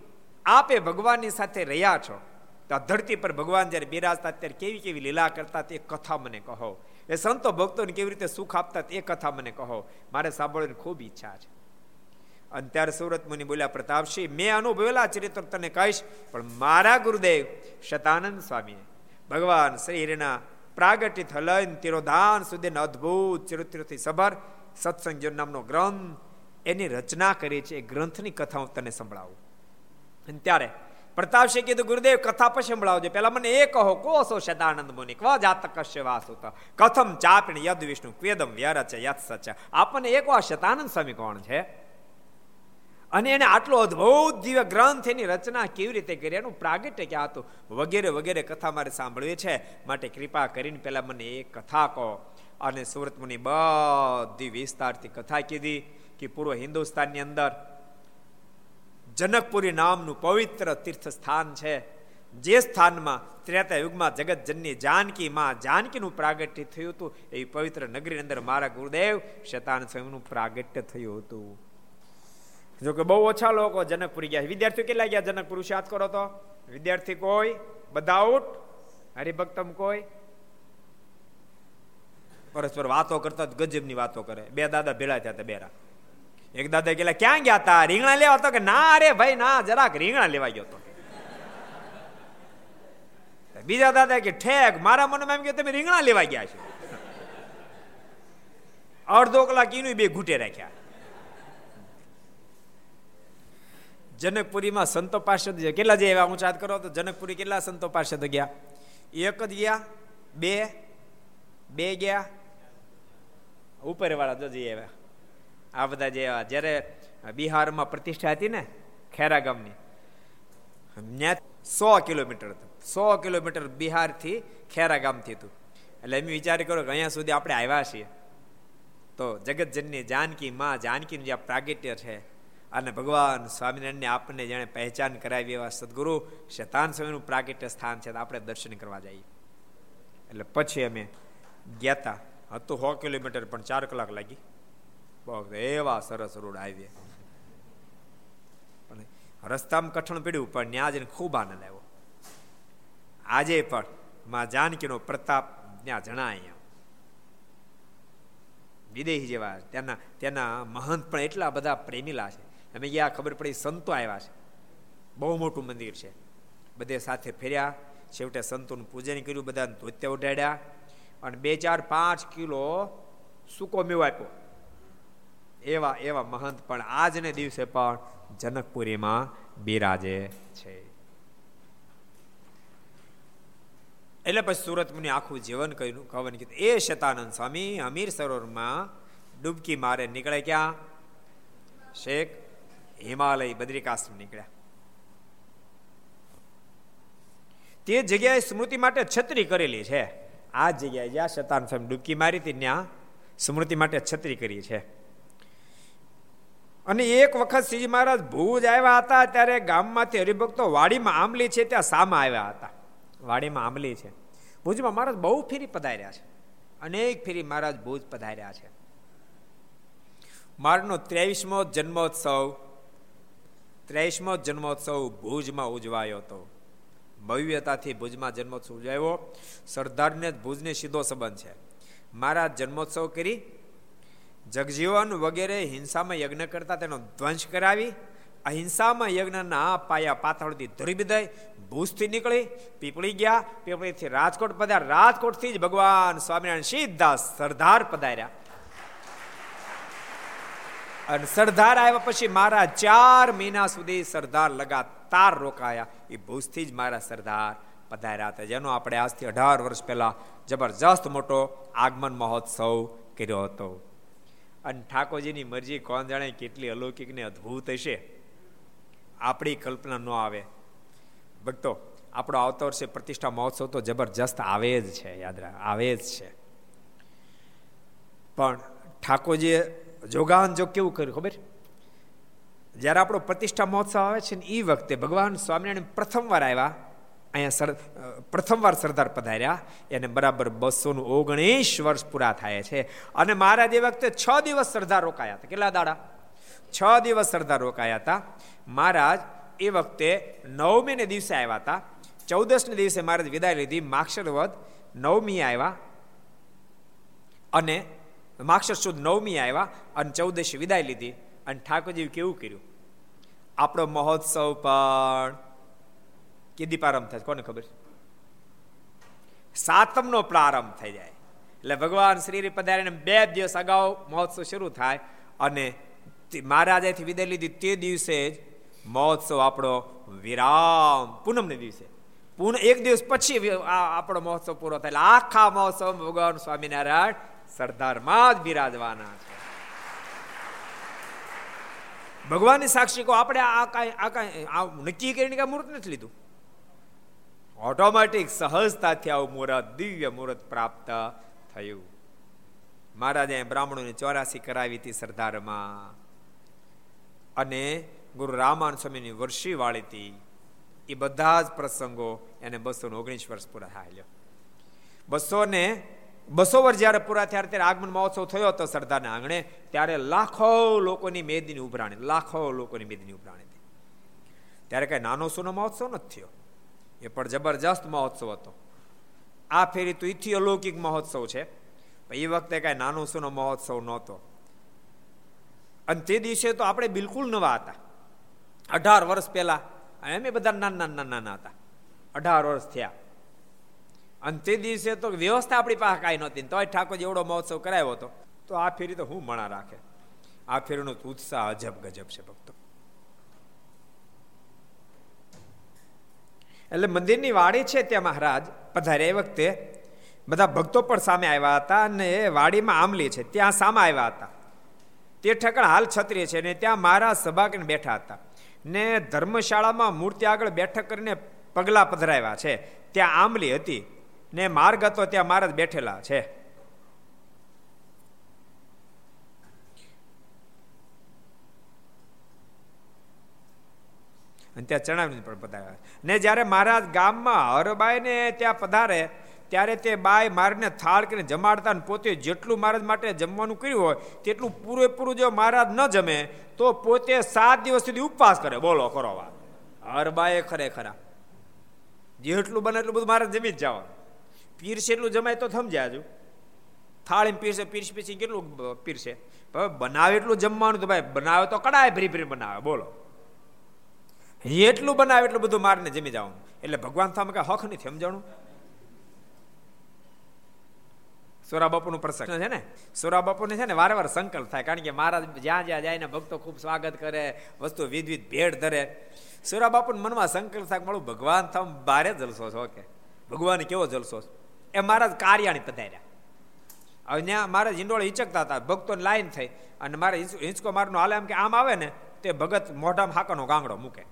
આપે ભગવાનની સાથે રહ્યા છો. તો આ ધરતી પર ભગવાન જ્યારે બિરાજતા ત્યારે કેવી કેવી લીલા કરતા તે કથા મને કહો. એ સંતો ભક્તોને કેવી રીતે સુખ આપતા એ કથા મને કહો. મારે સાંભળવાની ખૂબ ઈચ્છા છે. અને ત્યારે સુરત મુનિ બોલ્યા પ્રતાપસિંહ મેં અનુભવેલા ચરિત્ર તને કહીશ, પણ મારા ગુરુદેવ, શતાનંદ સ્વામીએ ભગવાન શ્રી હરિના પ્રાગટ્ય લઈને તિરોધાન સુધીના અદ્ભુત ચરિત્રથી સભર સત્સંગ નામનો ગ્રંથ એની રચના કરી છે. એ ગ્રંથની કથા હું તને સંભળાવું. અને ત્યારે પ્રતાપસિંહ કીધું ગુરુદેવ કથા પછી સંભળાવજો. પેલા મને એ કહો કોસો સદાનંદ મુનિ? ક્વ જાતક કશ્ય વાસુત? કથમ ચાપિણ યદ વિષ્ણુ, ક્વેદમ વ્યરચ યત સચ આપણને એક વાર શતાનંદ સ્વામી કોણ છે? અને એને આટલો અદ્ભુત દિવ્ય ગ્રંથ એની રચના કેવી રીતે કરી, એનું પ્રાગટ્ય ક્યાં હતું? વગેરે વગેરે કથા મારે સાંભળવી છે. માટે કૃપા કરીને પેલા મને એ કથા કહો. અને સુરત મુનિ બધી વિસ્તારથી કથા કીધી કે પૂર્વ હિન્દુસ્તાનની અંદર જનકપુરી નામનું પવિત્ર તીર્થ સ્થાન છે. જે સ્થાનમાં ત્રેતા યુગમાં જગતજનની જાનકી માં જાનકીનું પ્રાગટ્ય થયું હતું. એ પવિત્ર નગરી અંદર મારા ગુરુદેવ શેતાન સ્વયંનું પ્રાગટ્ય થયું હતું. જો કે બહુ ઓછા લોકો જનકપુરી ગયા વિદ્યાર્થીઓ કેટલા ગયા? જનકપુર યાદ કરો તો. વિદ્યાર્થી કોઈ, બધા આઉટ હરિભક્તમ કોઈ. પરસ્પર વાતો કરતા ગજબની વાતો કરે. બે દાદા ભેળા થયા બેરા. એક દાદા કેલા ક્યાં ગયા હતા રીંગણા લેવા? તો કે, ના અરે ભાઈ, ના, જરાક રીંગણા લેવા ગયો તો. બીજા દાદા કે, ઠેક, મારા મનમાં એમ કે, તમે રીંગણા લેવા ગયા છો. અડધો કલાક એનું બે ઘૂંટે રાખ્યા. જનકપુરીમાં સંતો પાર્ષદ કેટલા જે એવા ઊંચા કરો તો જનકપુરી કેટલા સંતો પાર્ષદ ગયા? એક જ ગયા, બે બે ગયા. ઉપર વાળા તો જઈએ આવ્યા આ બધા જે જ્યારે બિહારમાં પ્રતિષ્ઠા હતી ને, ખેરા ગામની ત્યાં સો કિલોમીટર હતું. સો કિલોમીટર બિહારથી ખેરા ગામથી હતું. એટલે એમ વિચાર કરો કે અહીંયા સુધી આપણે આવ્યા છીએ. તો જગતજનની જાનકી માં, જાનકીનું જે પ્રાગટ્ય છે અને ભગવાન સ્વામિનારાયણને આપણને જેણે પહેચાન કરાવી એવા સદગુરુ શેતાન સ્વામીનું પ્રાગટ્ય સ્થાન છે આપણે દર્શન કરવા જઈએ. એટલે પછી અમે ગયા હતા હતું સો કિલોમીટર પણ ચાર કલાક લાગી. એવા સરસ રોડ આવીએ પણ રસ્તામાં કઠણ પીડ્યું, પણ ત્યાં જઈને ખૂબ આનંદ આવ્યો. આજે પણ માં જાનકીનો પ્રતાપ ત્યાં જણાય વિદેહી જેવા, ત્યાંના ત્યાંના મહંત પણ એટલા બધા પ્રેમીલા છે. અમે ગયા, ખબર પડી, સંતો આવ્યા છે. બહુ મોટું મંદિર છે. બધે સાથે ફેર્યા. છેવટે સંતોનું પૂજન કર્યું, બધાને ધોત્ય ઉડાડ્યા. અને બે, ચાર, પાંચ કિલો સૂકો મેવો આપ્યો. એવા એવા મહંત પણ આજને દિવસે પણ જનકપુરીમાં બિરાજે છે. એટલે પછી સુરત મુનિ આખું જીવન કહ્યું કવન કીધું, એ શતાનંદ સ્વામી, અમીર સરોવરમાં ડૂબકી મારે નીકળે ક્યાં? શેખ હિમાલય બદ્રિકાશ્રમ નીકળ્યા. તે જગ્યાએ સ્મૃતિ માટે છત્રી કરેલી છે. આ જગ્યાએ જ્યાં શતાન સ્વામી ડૂબકી મારી હતી, ત્યાં સ્મૃતિ માટે છત્રી કરી છે. અને એક વખત શ્રીજી મહારાજ ભુજ આવ્યા હતા, ત્યારે ગામમાંથી હરિભક્તો વાડીમાં આંબલી છે, ત્યાં સામા આવ્યા હતા. વાડીમાં આંબલી છે. ભુજમાં મહારાજ બહુ ફેરી પધાર્યા છે. અનેક ફેરી મહારાજ ભુજ પધાર્યા છે. મારનો ત્રેવીસમો જન્મોત્સવ ત્રેવીસમો જન્મોત્સવ ભુજમાં ઉજવાયો હતો. ભવ્યતાથી ભુજમાં જન્મોત્સવ ઉજવાયો. સરદારને ભુજને સીધો સંબંધ છે. મારા જન્મોત્સવ કરી જગજીવન વગેરે હિંસામાં યજ્ઞ કરતા તેનો ધ્વંસ કરાવી, અહિંસામાં યજ્ઞના પાયા પાથળથી ધરી દઈ ભૂજથી નીકળી, પીપળી ગયા, પીપળીથી રાજકોટ પધાર રાજકોટથી જ ભગવાન સ્વામિનારાયણ સીધા સરદાર પધાર્યા. અને સરદાર આવ્યા પછી મારા ચાર મહિના સુધી સરદાર લગાતાર રોકાયા. એ ભૂજથી જ મારા સરદાર પધાર્યા હતા. જેનો આપણે આજથી અઢાર વર્ષ પહેલા જબરજસ્ત મોટો આગમન મહોત્સવ કર્યો હતો. અને ઠાકોરજીની મરજી કોણ જાણે કેટલી અલૌકિક ને અદ્ભુત હશે. આપણી કલ્પના ન આવે. ભક્તો, આપણો આવતો વર્ષે પ્રતિષ્ઠા મહોત્સવ તો જબરજસ્ત આવે જ છે, યાદ રાખ આવે જ છે. પણ ઠાકોરજીએ જોગાન જો કેવું કર્યું, ખબર? જ્યારે આપણો પ્રતિષ્ઠા મહોત્સવ આવે છે ને એ વખતે ભગવાન સ્વામિનારાયણ પ્રથમવાર આવ્યા, અહીંયા સર પ્રથમવાર સરદાર પધાર્યા, એને બરાબર બસોનું ઓગણીસ વર્ષ પૂરા થાય છે. અને મહારાજ એ વખતે છ દિવસ સરદાર રોકાયા હતા. કેટલા દાડા? છ દિવસ સરદાર રોકાયા હતા. મહારાજ એ વખતે નવમીને દિવસે આવ્યા હતા. ચૌદસને દિવસે મહારાજ વિદાય લીધી. માક્ષર વધ નવમી આવ્યા. અને માક્ષર સુદ નવમી આવ્યા અને ચૌદશી વિદાય લીધી અને ઠાકોરજી કેવું કર્યું? આપણો મહોત્સવ પણ કીધી પ્રારંભ થાય કોને ખબર સાતમનો પ્રારંભ થઈ જાય. એટલે ભગવાન શ્રી પધારીને બે દિવસ અગાઉ મહોત્સવ શરૂ થાય અને મહારાજાથી વિદાય લીધી. તે દિવસે જ મહોત્સવ આપણો વિરામ પૂનમને દિવસે. પૂન એક દિવસ પછી આપણો મહોત્સવ પૂરો થાય. આખા મહોત્સવ ભગવાન સ્વામિનારાયણ સરદારમાં જ બિરાજવાના છે. ભગવાનની સાક્ષી કો આપણે આ કાંઈ આ કાંઈ આ નક્કી કરીને કાંઈ મુહૂર્ત નથી લીધું? ઓટોમેટિક સહજતાથી આવું મુહૂર્ત, દિવ્ય મુહૂર્ત પ્રાપ્ત થયું. મહારાજે બ્રાહ્મણોને ચોરાસી કરાવી હતી સરદારમાં. અને ગુરુ રામાન સ્વામીની વર્ષી વાળી હતી. એ બધા જ પ્રસંગો એને બસો ઓગણીસ વર્ષ પૂરા થાય બસો ને બસો વર્ષ જ્યારે પૂરા થયા ત્યારે આગમન મહોત્સવ થયો હતો સરદારના આંગણે, ત્યારે લાખો લોકોની મેદની ઉભરાણી, લાખો લોકોની મેદની ઉભરાણી હતી ત્યારે કઈ નાનો સૂનો મહોત્સવ નથી થયો. એ પણ જબરજસ્ત મહોત્સવ હતો. આ ફેરી તો ઇથી અલૌકિક મહોત્સવ છે. એ વખતે કઈ નાનો સૂનો મહોત્સવ નહોતો. અને તે દિવસે તો આપણે બિલકુલ નવા હતા. અઢાર વર્ષ પહેલા એમ બધા નાના નાના નાના હતા. અઢાર વર્ષ થયા. અને તે દિવસે તો વ્યવસ્થા આપણી પાસે કાંઈ નહોતી તોય ઠાકોર એવડો મહોત્સવ કરાયો હતો. તો આ ફેરી તો હું મણા રાખે. આ ફેરીનો ઉત્સાહ અજબ ગજબ છે ભક્તો. એટલે મંદિરની વાડી છે ત્યાં મહારાજ પધારે એ વખતે. બધા ભક્તો પણ સામે આવ્યા હતા અને એ વાડીમાં આંબલી છે, ત્યાં સામે આવ્યા હતા. તે ઠેકાણ હાલ છત્રી છે ને ત્યાં મહારાજ સભા બેઠા હતા. ને ધર્મશાળામાં મૂર્તિ આગળ બેઠક કરીને પગલા પધરાવ્યા છે. ત્યાં આંબલી હતી. ને માર્ગ હતો ત્યાં મહારાજ બેઠેલા છે. અને ત્યાં ચણાવી પણ પધાર્યા ને જ્યારે મહારાજ ગામમાં હરબાઈ ને ત્યાં પધારે, ત્યારે તે બાય મારને થાળ કરીને જમાડતા ને પોતે જેટલું મહારાજ માટે જમવાનું કર્યું હોય, તેટલું પૂરેપૂરું જો મહારાજ ન જમે, તો પોતે સાત દિવસ સુધી ઉપવાસ કરે. બોલો કરો વાત. હરબાએ ખરેખરા. જેટલું બને એટલું બધું મહારાજ જમી જ જવાનું પીરશે એટલું જમાય તો સમજ્યા હજુ. થાળી પીરશે પીરસ પીસી કેટલું પીરશે બનાવે એટલું જમવાનું તો ભાઈ, બનાવે તો કડાય ભરી ભરી બનાવે, બોલો. એટલું બનાવે એટલું બધું મારને જમી જવાનું. એટલે ભગવાન સામે કઈ હક નથી, સમજાણું? સોરા બાપુનું પ્રસંગ છે ને? સોરા બાપુને છે ને વારંવાર સંકલ્પ થાય, કારણ કે મહારાજ જ્યાં જ્યાં જાય ને ભક્તો ખૂબ સ્વાગત કરે, વસ્તુ વિધવિધ ભેટ ધરે. સોરા બાપુને મનમાં સંકલ્પ થાય મારું ભગવાન થામ બારે જલસો છો કે? ભગવાન કેવો જલસો એ મહારાજ કાર્યાણી પધાર્યા. હવે ત્યાં મહારાજ હિંડોળ હિંચકતા હતા, ભક્તોની લાઈન થઈ અને મારે હિંચકો મારનો હાલે એમ કે આમ આવે ને તે ભગત મોઢામાં હાકાનો ગાંગડો મૂકે.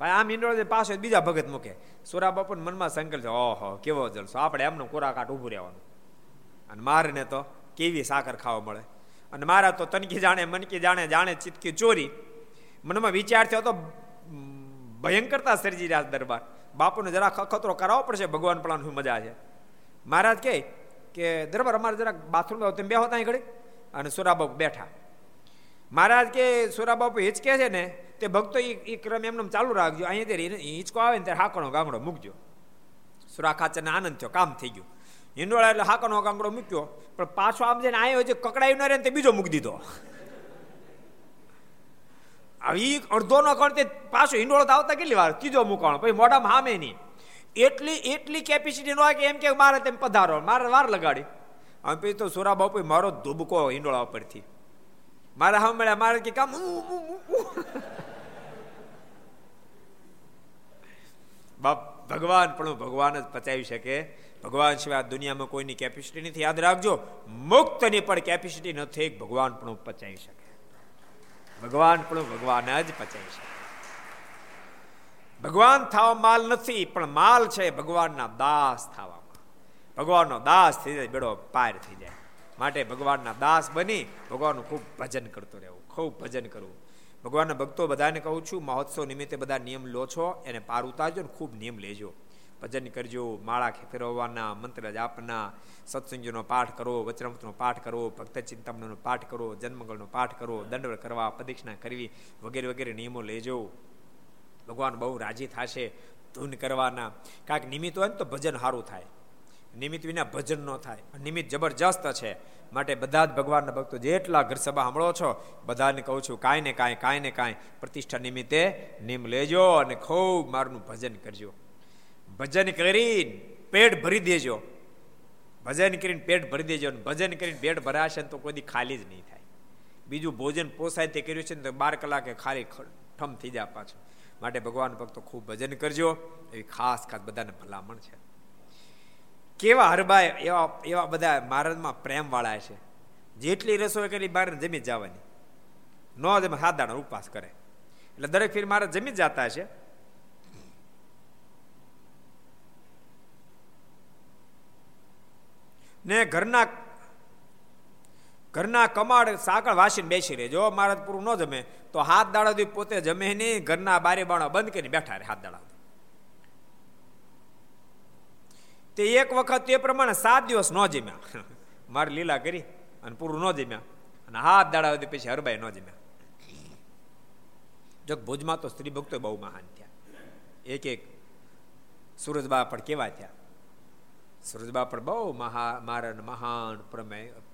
ભાઈ આમ હિંડોળ પાછો બીજા ભગત મૂકે. સુરા બાપુને મનમાં સંકલ્પ ઓહો, કેવો જલસો. આપણે એમનો કોરાકાટ ઊભું રહેવાનું. અને મારને તો કેવી સાકર ખાવા મળે. અને મારા તો તનકી જાણે, મનકી જાણે જાણે ચિતકી ચોરી. મનમાં વિચાર થયો તો ભયંકરતા સર્જી રહ્યા દરબાર. બાપુને જરા ખતરો કરાવવો પડશે, ભગવાન પણ શું મજા છે. મહારાજ કહે કે, દરબાર અમારે જરાક બાથરૂમ તમે બે હોતા ઘડી અને સુરાબાપુ બેઠા. મહારાજ કે સુરાબાપુ હિચકે છે ને, તે ભક્તો એ ક્રમ એમને ચાલુ રાખજો. અહીંયા હિંચકો આવે ને, ત્યારે હાકણો ગાંગડો મૂકજો. સુરા ખાચરને આનંદ થયો, કામ થઈ ગયું. હિંડોળા એટલે હાકણો ગાંગડો મૂક્યો, પણ પાછો આમ જઈને અહીંયા જે કકડાઈ ન રહે ને, તે બીજો મૂકી દીધો. આવી અડધો નો કણ તે પાછો હિંડોળો આવતા કેટલી વાર? ત્રીજો મુકાણો. પછી મોઢામાં હામે નહીં એટલી એટલી કેપેસિટી ન હોય કે એમ કે મારે તેમ પધારો મારે વાર લગાડી. અને પછી તો સુરા બાપુ મારો ધુબકો હિંડોળા ઉપરથી. મારે સાંભળ્યા મારે કે કામ બાપ, ભગવાન પણ ભગવાન જ પચાવી શકે. ભગવાન સિવાય દુનિયામાં કોઈની કેપેસિટી નથી. યાદ રાખજો, મુક્તની પણ કેપેસિટી નથી. ભગવાન પણ પચાવી શકે. ભગવાન પણ ભગવાન જ પચાવી શકે ભગવાન થવા માલ નથી, પણ માલ છે ભગવાનના દાસ થવામાં. ભગવાનનો દાસ થઈ જાય, બેડો પાર થઈ જાય. માટે ભગવાનના દાસ બની, ભગવાનનું ખૂબ ભજન કરતો રહેવું, ખૂબ ભજન કરવું. ભગવાનના ભક્તો બધાને કહું છું, મહોત્સવ નિમિત્તે બધા નિયમ લો છો, એને પાર ઉતારજો ને ખૂબ નિયમ લેજો. ભજન કરજો, માળા ફેરવવાના મંત્ર જાપના સત્સંગીનો પાઠ કરો વચરામૃતનો પાઠ કરો, ભક્ત ચિંતામણનો પાઠ કરો જન્મગળનો પાઠ કરો દંડ કરવા, પ્રદક્ષિણા કરવી વગેરે વગેરે નિયમો લેજો. ભગવાન બહુ રાજી થશે ધૂન કરવાના. કાંઈક નિમિત્ત હોય ને તો ભજન સારું થાય. નિમિત્ત વિના ભજન ન થાય. નિમિત્ત જબરજસ્ત છે. માટે બધા જ ભગવાનના ભક્તો જેટલા ઘર સભા સાંભળો છો, બધાને કહું છું, કાંઈ ને કાંઈ કાંઈ ને કાંઈ પ્રતિષ્ઠા નિમિત્તે નિમ લેજો અને ખૂબ મારું ભજન કરજો. ભજન કરીને પેટ ભરી દેજો. ભજન કરીને પેટ ભરી દેજો અને ભજન કરીને પેટ ભરાશે તો કોઈ ખાલી જ નહીં થાય. બીજું ભોજન પોસાય તે કર્યું છે ને તો બાર કલાકે ખાલી ઠમ થઈ જાય પાછું. માટે ભગવાન ભક્તો ખૂબ ભજન કરજો. એવી ખાસ ખાસ બધાને ભલામણ છે. કેવા હરબાય એવા એવા બધા મહારાજમાં પ્રેમ વાળા છે. જેટલી રસોઈ કરી બહાર જમી જવાની. ન જમે સાત દાણા ઉપવાસ કરે. એટલે દરેક ફીર મહારાજ જમી જતા છે ને ઘરના ઘરના કમાડ સાકળ વાસીને બેસી રહે જો મહારાજ પૂરું ન જમે, તો હાથ દાડા પોતે જમે નહીં, ઘરના બારે બાણા બંધ કરીને બેઠા રહે હાથ દાડા તે એક વખત તે પ્રમાણે સાત દિવસ ન જમ્યા. મારે લીલા કરી અને પૂરું ન જમ્યા. અને હાથ દાડા સુધી પછી હરબાઈ ન જમ્યા. જો ભુજમાં તો સ્ત્રી ભક્તો બહુ મહાન થયા. એક એક સુરજબા પણ કેવા થયા? સુરજબા પણ બહુ મહા મારણ મહાન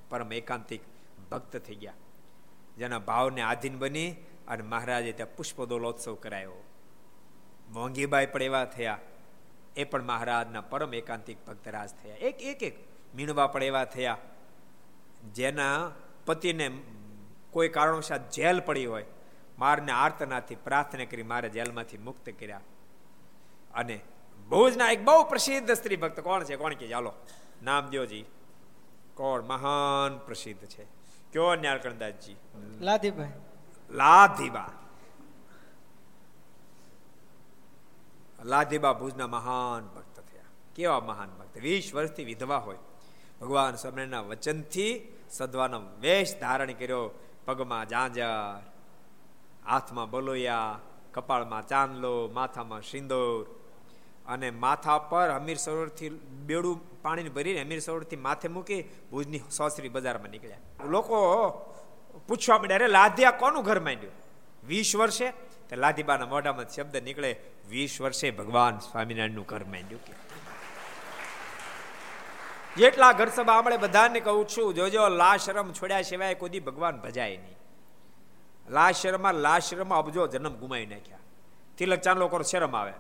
પરમ એકાંતિક ભક્ત થઈ ગયા. જેના ભાવને આધીન બની અને મહારાજે ત્યાં પુષ્પદોલોત્સવ કરાયો. મોંઘીબાઈ પણ એવા થયા. એ પણ મહારાજના પરમ એકાંતિક ભક્તરાજ થયા. એક એક એક મીણવા પણ એવા થયા. જેના પતિને કોઈ કારણોસર જેલ પડી હોય, મારને આર્તનાથી પ્રાર્થના કરી, મારે જેલમાંથી મુક્ત કર્યા. અને ભુજના એક બહુ પ્રસિદ્ધ સ્ત્રી ભક્ત કોણ છે? કોણ કે ચાલો નામ દોજી કોણ? મહાન પ્રસિદ્ધ છે. કયો ન્યાલકણદાસજી લાધીભાઈ. લાધીબા. લાધીબા ભુજના મહાન ભક્ત થયા. કેવા મહાન ભક્ત? વીસ વર્ષથી વિધવા હોય. ભગવાન સ્વામિનારાયણના વચનથી સદવાનો વેશ ધારણ કર્યો. પગમાં જાંજર હાથમાં બલોયા કપાળમાં ચાંદલો માથામાં સિંદૂર. અને માથા પર અમીર સરોવરથી બેડું પાણીને ભરીને અમીર સરોવરથી માથે મૂકી ભુજની સોસરી બજારમાં નીકળ્યા. લોકો પૂછવા માંડ્યા, અરે લાધિયા કોનું ઘર માંડ્યું? વીસ વર્ષે. તે લાધીબાના મોઢામાં શબ્દ નીકળે, વીસ વર્ષે ભગવાન સ્વામિનારાયણનું ઘર માંડ્યું કે. જેટલા ઘર સભા આપણે બધાને કહું છું, જોજો, લાશરમ છોડ્યા સિવાય કોઈ ભગવાન ભજાય નહીં. લાશરમાં લાશરમાં અબજો જન્મ ગુમાવી નાખ્યા. તિલક ચાંદલો કરો શરમ આવે?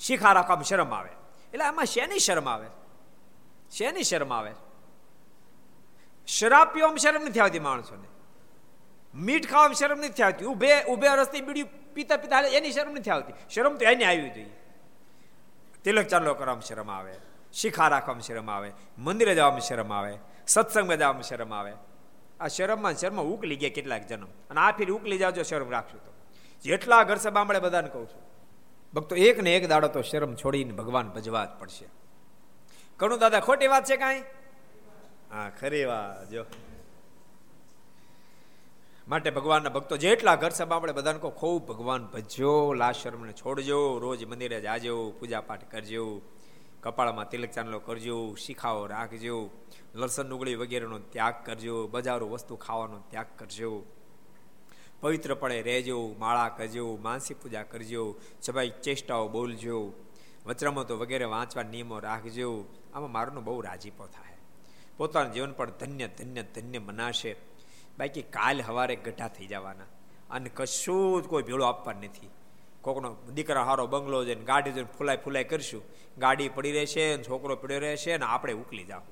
શીખા રાખવામાં શરમ આવે. એટલે આમાં શેની શરમ આવે? શેની શરમ આવે? શરાબ પીવામાં શરમ નથી આવતી માણસોને. મીઠ ખાવામાં શરમ નથી આવતી. ઉભે ઉભે રસ્તે બીડી પીતા પીતા એની શરમ નથી આવતી. શરમ તો એને આવી જોઈએ તિલક ચાલો કરવામાં શરમ આવે. શિખા રાખવામાં શરમ આવે. મંદિરે જવામાં શરમ આવે. સત્સંગમાં જવામાં શરમ આવે. આ શરમમાં શરમ ઉકલી ગયા કેટલાક જન્મ. અને આ ફીર ઉકલી જાજો શરમ રાખશું તો. જેટલા ઘર સભા મળે બધાને કહું છું. ભક્તો એક ને એક દાડો તો શરમ છોડીને ભગવાન ભજવા જ પડશે. ઘણું દાદા ખોટી વાત છે કાંઈ? હા ખરી વાત જો. માટે ભગવાનના ભક્તો જેટલા ઘર સભા આપણે બધાને કહો ખૂબ ભગવાન ભજ્યો લાશરમને છોડજો રોજ મંદિરે જાજો પૂજા પાઠ કરજો કપાળમાં તિલક ચાંદલો કરજો શિખાઓ રાખજો લસણ ડુંગળી વગેરેનો ત્યાગ કરજો બજારો વસ્તુ ખાવાનો ત્યાગ કરજો. પવિત્રપણે રહેજો, માળા કરજો માનસી પૂજા કરજો સભાઈ ચેષ્ટાઓ બોલજો, વચરામતો વગેરે વાંચવા નિયમો રાખજો. આમાં મારોનો બહુ રાજીપો થાય. પોતાનું જીવન પણ ધન્ય ધન્ય ધન્ય મનાશે. બાકી કાલ હવારે ગઢા થઈ જવાના. અને કશું જ કોઈ ભેળો આપવા નથી. કોકનો દીકરા હારો બંગલો જઈને ગાડી જઈને ફૂલાય ફૂલાય કરશું. ગાડી પડી રહેશે છોકરો પડ્યો રહેશે ને આપણે ઉકલી જાવ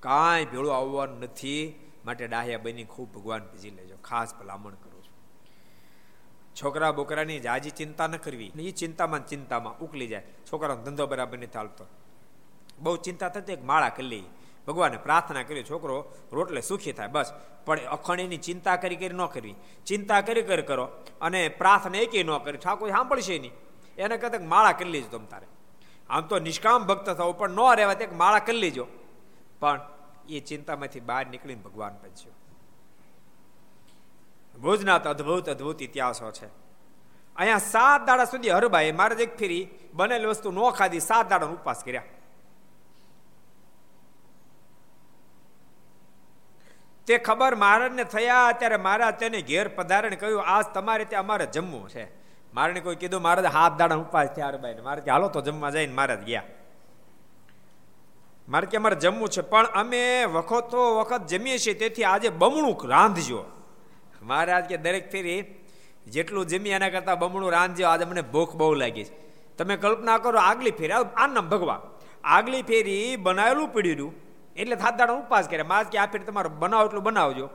કાંઈ ભેળું આવવાનું નથી. માટે ડાહ્યા બની ખૂબ ભગવાન ભજી લેજો. ખાસ ભલામણ કરું છું. છોકરા બોકરાની જાજી ચિંતા ન કરવી. એ ચિંતામાં ચિંતામાં ઉકલી જાય. છોકરાનો ધંધો બરાબર નથી ચાલતો બહુ ચિંતા થતી એક માળા કરી લઈ ભગવાને પ્રાર્થના કરી, છોકરો, રોટલે સુખી થાય, બસ. પણ અખંડની ચિંતા કરી કરી ન કરવી. ચિંતા કરી કરી કરો અને પ્રાર્થના એકે ન કરી. ઠાકોર સાંભળશે નહીં. એને કહેતા માળા કરી લેજો તમ તારે. આમ તો નિષ્કામ ભક્ત થવું પણ ન રહેવા તે માળા કરી લેજો. પણ એ ચિંતામાંથી બહાર નીકળીને ભગવાન બચ્યો ભુજના અદ્ભુત અદભુત ઇતિહાસો છે. અહીંયા સાત દાડા સુધી હરભાઈ મારે એક ફેરી બનેલી વસ્તુ ન ખાધી, સાત દાડા ઉપવાસ કર્યા. તે ખબર મહારાજને થયા, ત્યારે મહારાજ તેને ઘેર પધારણ કહ્યું, આજ તમારે ત્યાં અમારે જમવું છે. મારે કોઈ કીધું, મહારાજ હાથ દાડા ઉપવાસ થયા હરભાઈ મારે હાલો તો જમવા જઈને મહારાજ ગયા. મારે કે અમારે જમવું છે, પણ અમે વખતો વખત જમીએ છીએ, તેથી આજે બમણું રાંધજો. મહારાજ કે દરેક ફેરી જેટલું જમી એના કરતાં બમણું રાંધજો, આજે મને ભૂખ બહુ લાગી છે. તમે કલ્પના કરો, આગલી ફેરી આ નામ ભગવા આગલી ફેરી બનાવેલું પીડ્યું એટલે થાત દાડા ઉપવાસ કરે મારે કે આ ફેરી તમારો બનાવો એટલું બનાવજો.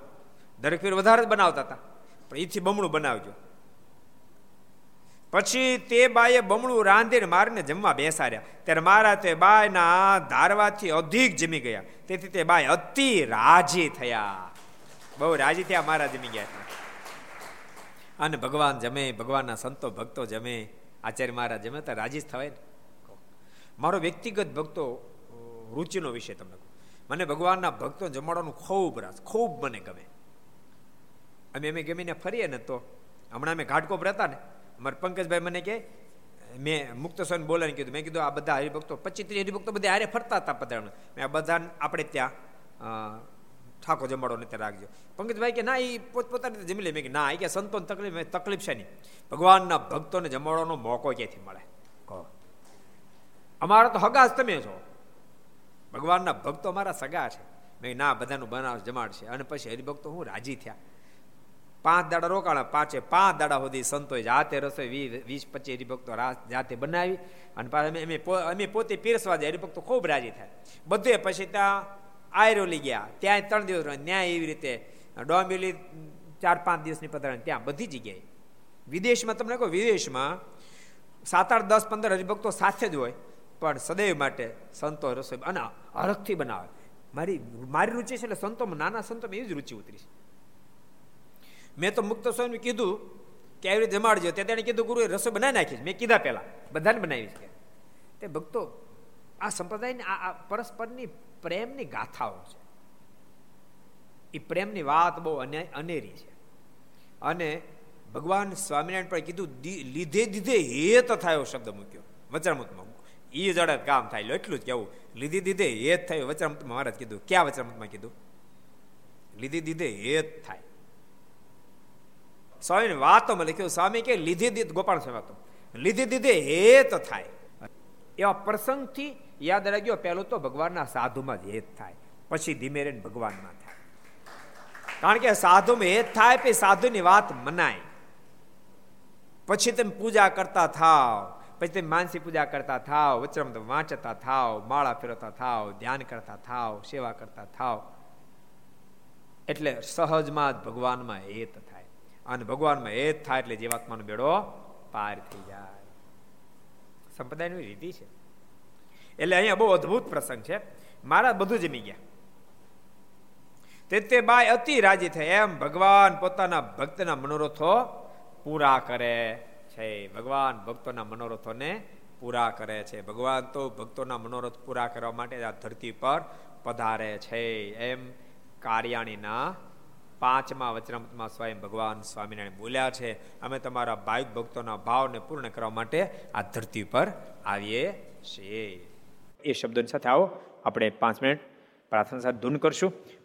દરેક ફેર વધારે જ બનાવતા હતા, પણ એથી બમણું બનાવજો. પછી તે બાએ બમણું રાંધીને મારને જમવા બેસાડ્યા. ત્યારે મારા તે બાયના ધારવાથી અધિક જમી ગયા. તેથી તે બાય અતિ રાજી થયા. બહુ રાજી થયા મારા જમી ગયા અને ભગવાન જમે, ભગવાનના સંતો, ભક્તો જમે. આચાર્ય મહારાજ જમે તો રાજી થવાય ને. મારો વ્યક્તિગત ભક્તો રુચિનો વિષય તમને મને ભગવાનના ભક્તો જમાડવાનું ખૂબ રસ, ખૂબ મને ગમે. અમે અમે ગમીને ફરીએ ને તો. હમણાં અમે ઘાટકોપ રહેતા ને. અમારે પંકજભાઈ મને કે, મેં મુક્ત સ્વામી બોલાને કીધું. મેં કીધું, આ બધા હરિભક્તો પચીસ ત્રીસ હરિભક્તો બધા હારે ફરતા હતા પધારણ મેં આ બધા આપણે ત્યાં ઠાકો જમાડો ને ત્યાં રાખજો. પંકજભાઈ કે, ના એ પોતપોતાની જમી લે. મેં કે, ના એ કે સંતોન તકલીફ તકલીફ છે નહીં. ભગવાનના ભક્તોને જમાડવાનો મોકો ક્યાંથી મળે? કહો. અમારા તો હગા જ તમે છો. ભગવાનના ભક્તો અમારા સગા છે. મેં ના, બધાનું બનાવ જમાડશે અને પછી હરિભક્તો હું રાજી થયા. પાંચ દાડા રોકાણા પાંચે પાંચ દાડા સુધી સંતોએ જાતે રસોઈ વીસ પચીસ હરિભક્તો જાતે બનાવી અને પાછા અમે અમે પોતે પીરસવા જાય, હરિભક્તો ખૂબ રાજી થાય. બધે પછી ત્યાં આયરોલી ગયા ત્યાં ત્રણ દિવસ ન્યાય એવી રીતે ડોમ્બેલી ચાર પાંચ દિવસની પધરાણી ત્યાં બધી જગ્યાએ. વિદેશમાં તમને કહો, વિદેશમાં સાત આઠ દસ પંદર હરિભક્તો સાથે જ હોય, પણ સદૈવ માટે સંતો રસોઈ અને હરખથી બનાવે. મારી મારી રુચિ છે એટલે સંતોમાં, નાના સંતોમાં એવી જ રુચિ ઉતરી છે. મેં તો મુક્ત સ્વામી કીધું કે આવી રીતે જમાડજો. તે તેણે કીધું, ગુરુએ રસોઈ બનાવી નાખી. મેં કીધા પહેલા, બધાને બનાવી છે. તે ભક્તો, આ સંપ્રદાયની, આ પરસ્પરની પ્રેમની ગાથાઓ છે. એ પ્રેમની વાત બહુ અનેરી છે. અને ભગવાન સ્વામિનારાયણ પણ કીધું લીધે દીધે હેત થાયો શબ્દ મૂક્યો. વચરામૃતમાં એ જડે કામ થાય એટલું જ કેવું. લીધે દીધે હેત થાય વચરામૃતમાં મહારાજ કીધું. ક્યાં વચરામૃતમાં કીધું? લીધે દીધે હેત થાય. સ્વામીની વાતોમાં લખ્યું સ્વામી કે લીધી દીધ ગોપાલ સ્વામી વાતો લીધી દીધે હેત થાય. એવા પ્રસંગથી યાદ રાખ્યો પહેલું તો ભગવાનના સાધુમાં જ હેત થાય, પછી ધીમે રહીને ભગવાનમાં થાય. કારણ કે સાધુમાં હેત થાય, પછી સાધુની વાત મનાય. પછી તમે પૂજા કરતા થાવ, પછી તમે માનસી પૂજા કરતા થાવ વચરમ વાંચતા થાવ, માળા ફેરવતા થાવ, ધ્યાન કરતા થાવ, સેવા કરતા થાવ. એટલે સહજમાં જ ભગવાનમાં હેત થાય. અને ભગવાનમાં હેત થાય એટલે જીવાત્માનો બેડો પાર થઈ જાય. સંપ્રદાયની રીતિ છે. એટલે અહીંયા બહુ અદ્ભુત પ્રસંગ છે. મારા બધું જમી ગયા. તે તે બાય અતિ રાજી થાય. એમ ભગવાન પોતાના ભક્તના મનોરથો પૂરા કરે છે. ભગવાન ભક્તોના મનોરથોને પૂરા કરે છે. ભગવાન તો ભક્તોના મનોરથ પૂરા કરવા માટે આ ધરતી પર પધારે છે. એમ કાર્યાણીના પાંચમા વચનામૃતમાં સ્વયં ભગવાન સ્વામિનારાયણ બોલ્યા છે, અમે તમારા ભાઈ ભક્તોના ભાવને પૂર્ણ કરવા માટે આ ધરતી પર આવીએ છીએ. એ શબ્દોની સાથે આવો, આપણે પાંચ મિનિટ પ્રાર્થના સાથે ધૂન કરશું.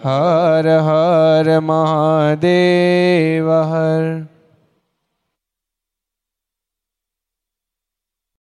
હર હર મહાદેવ હર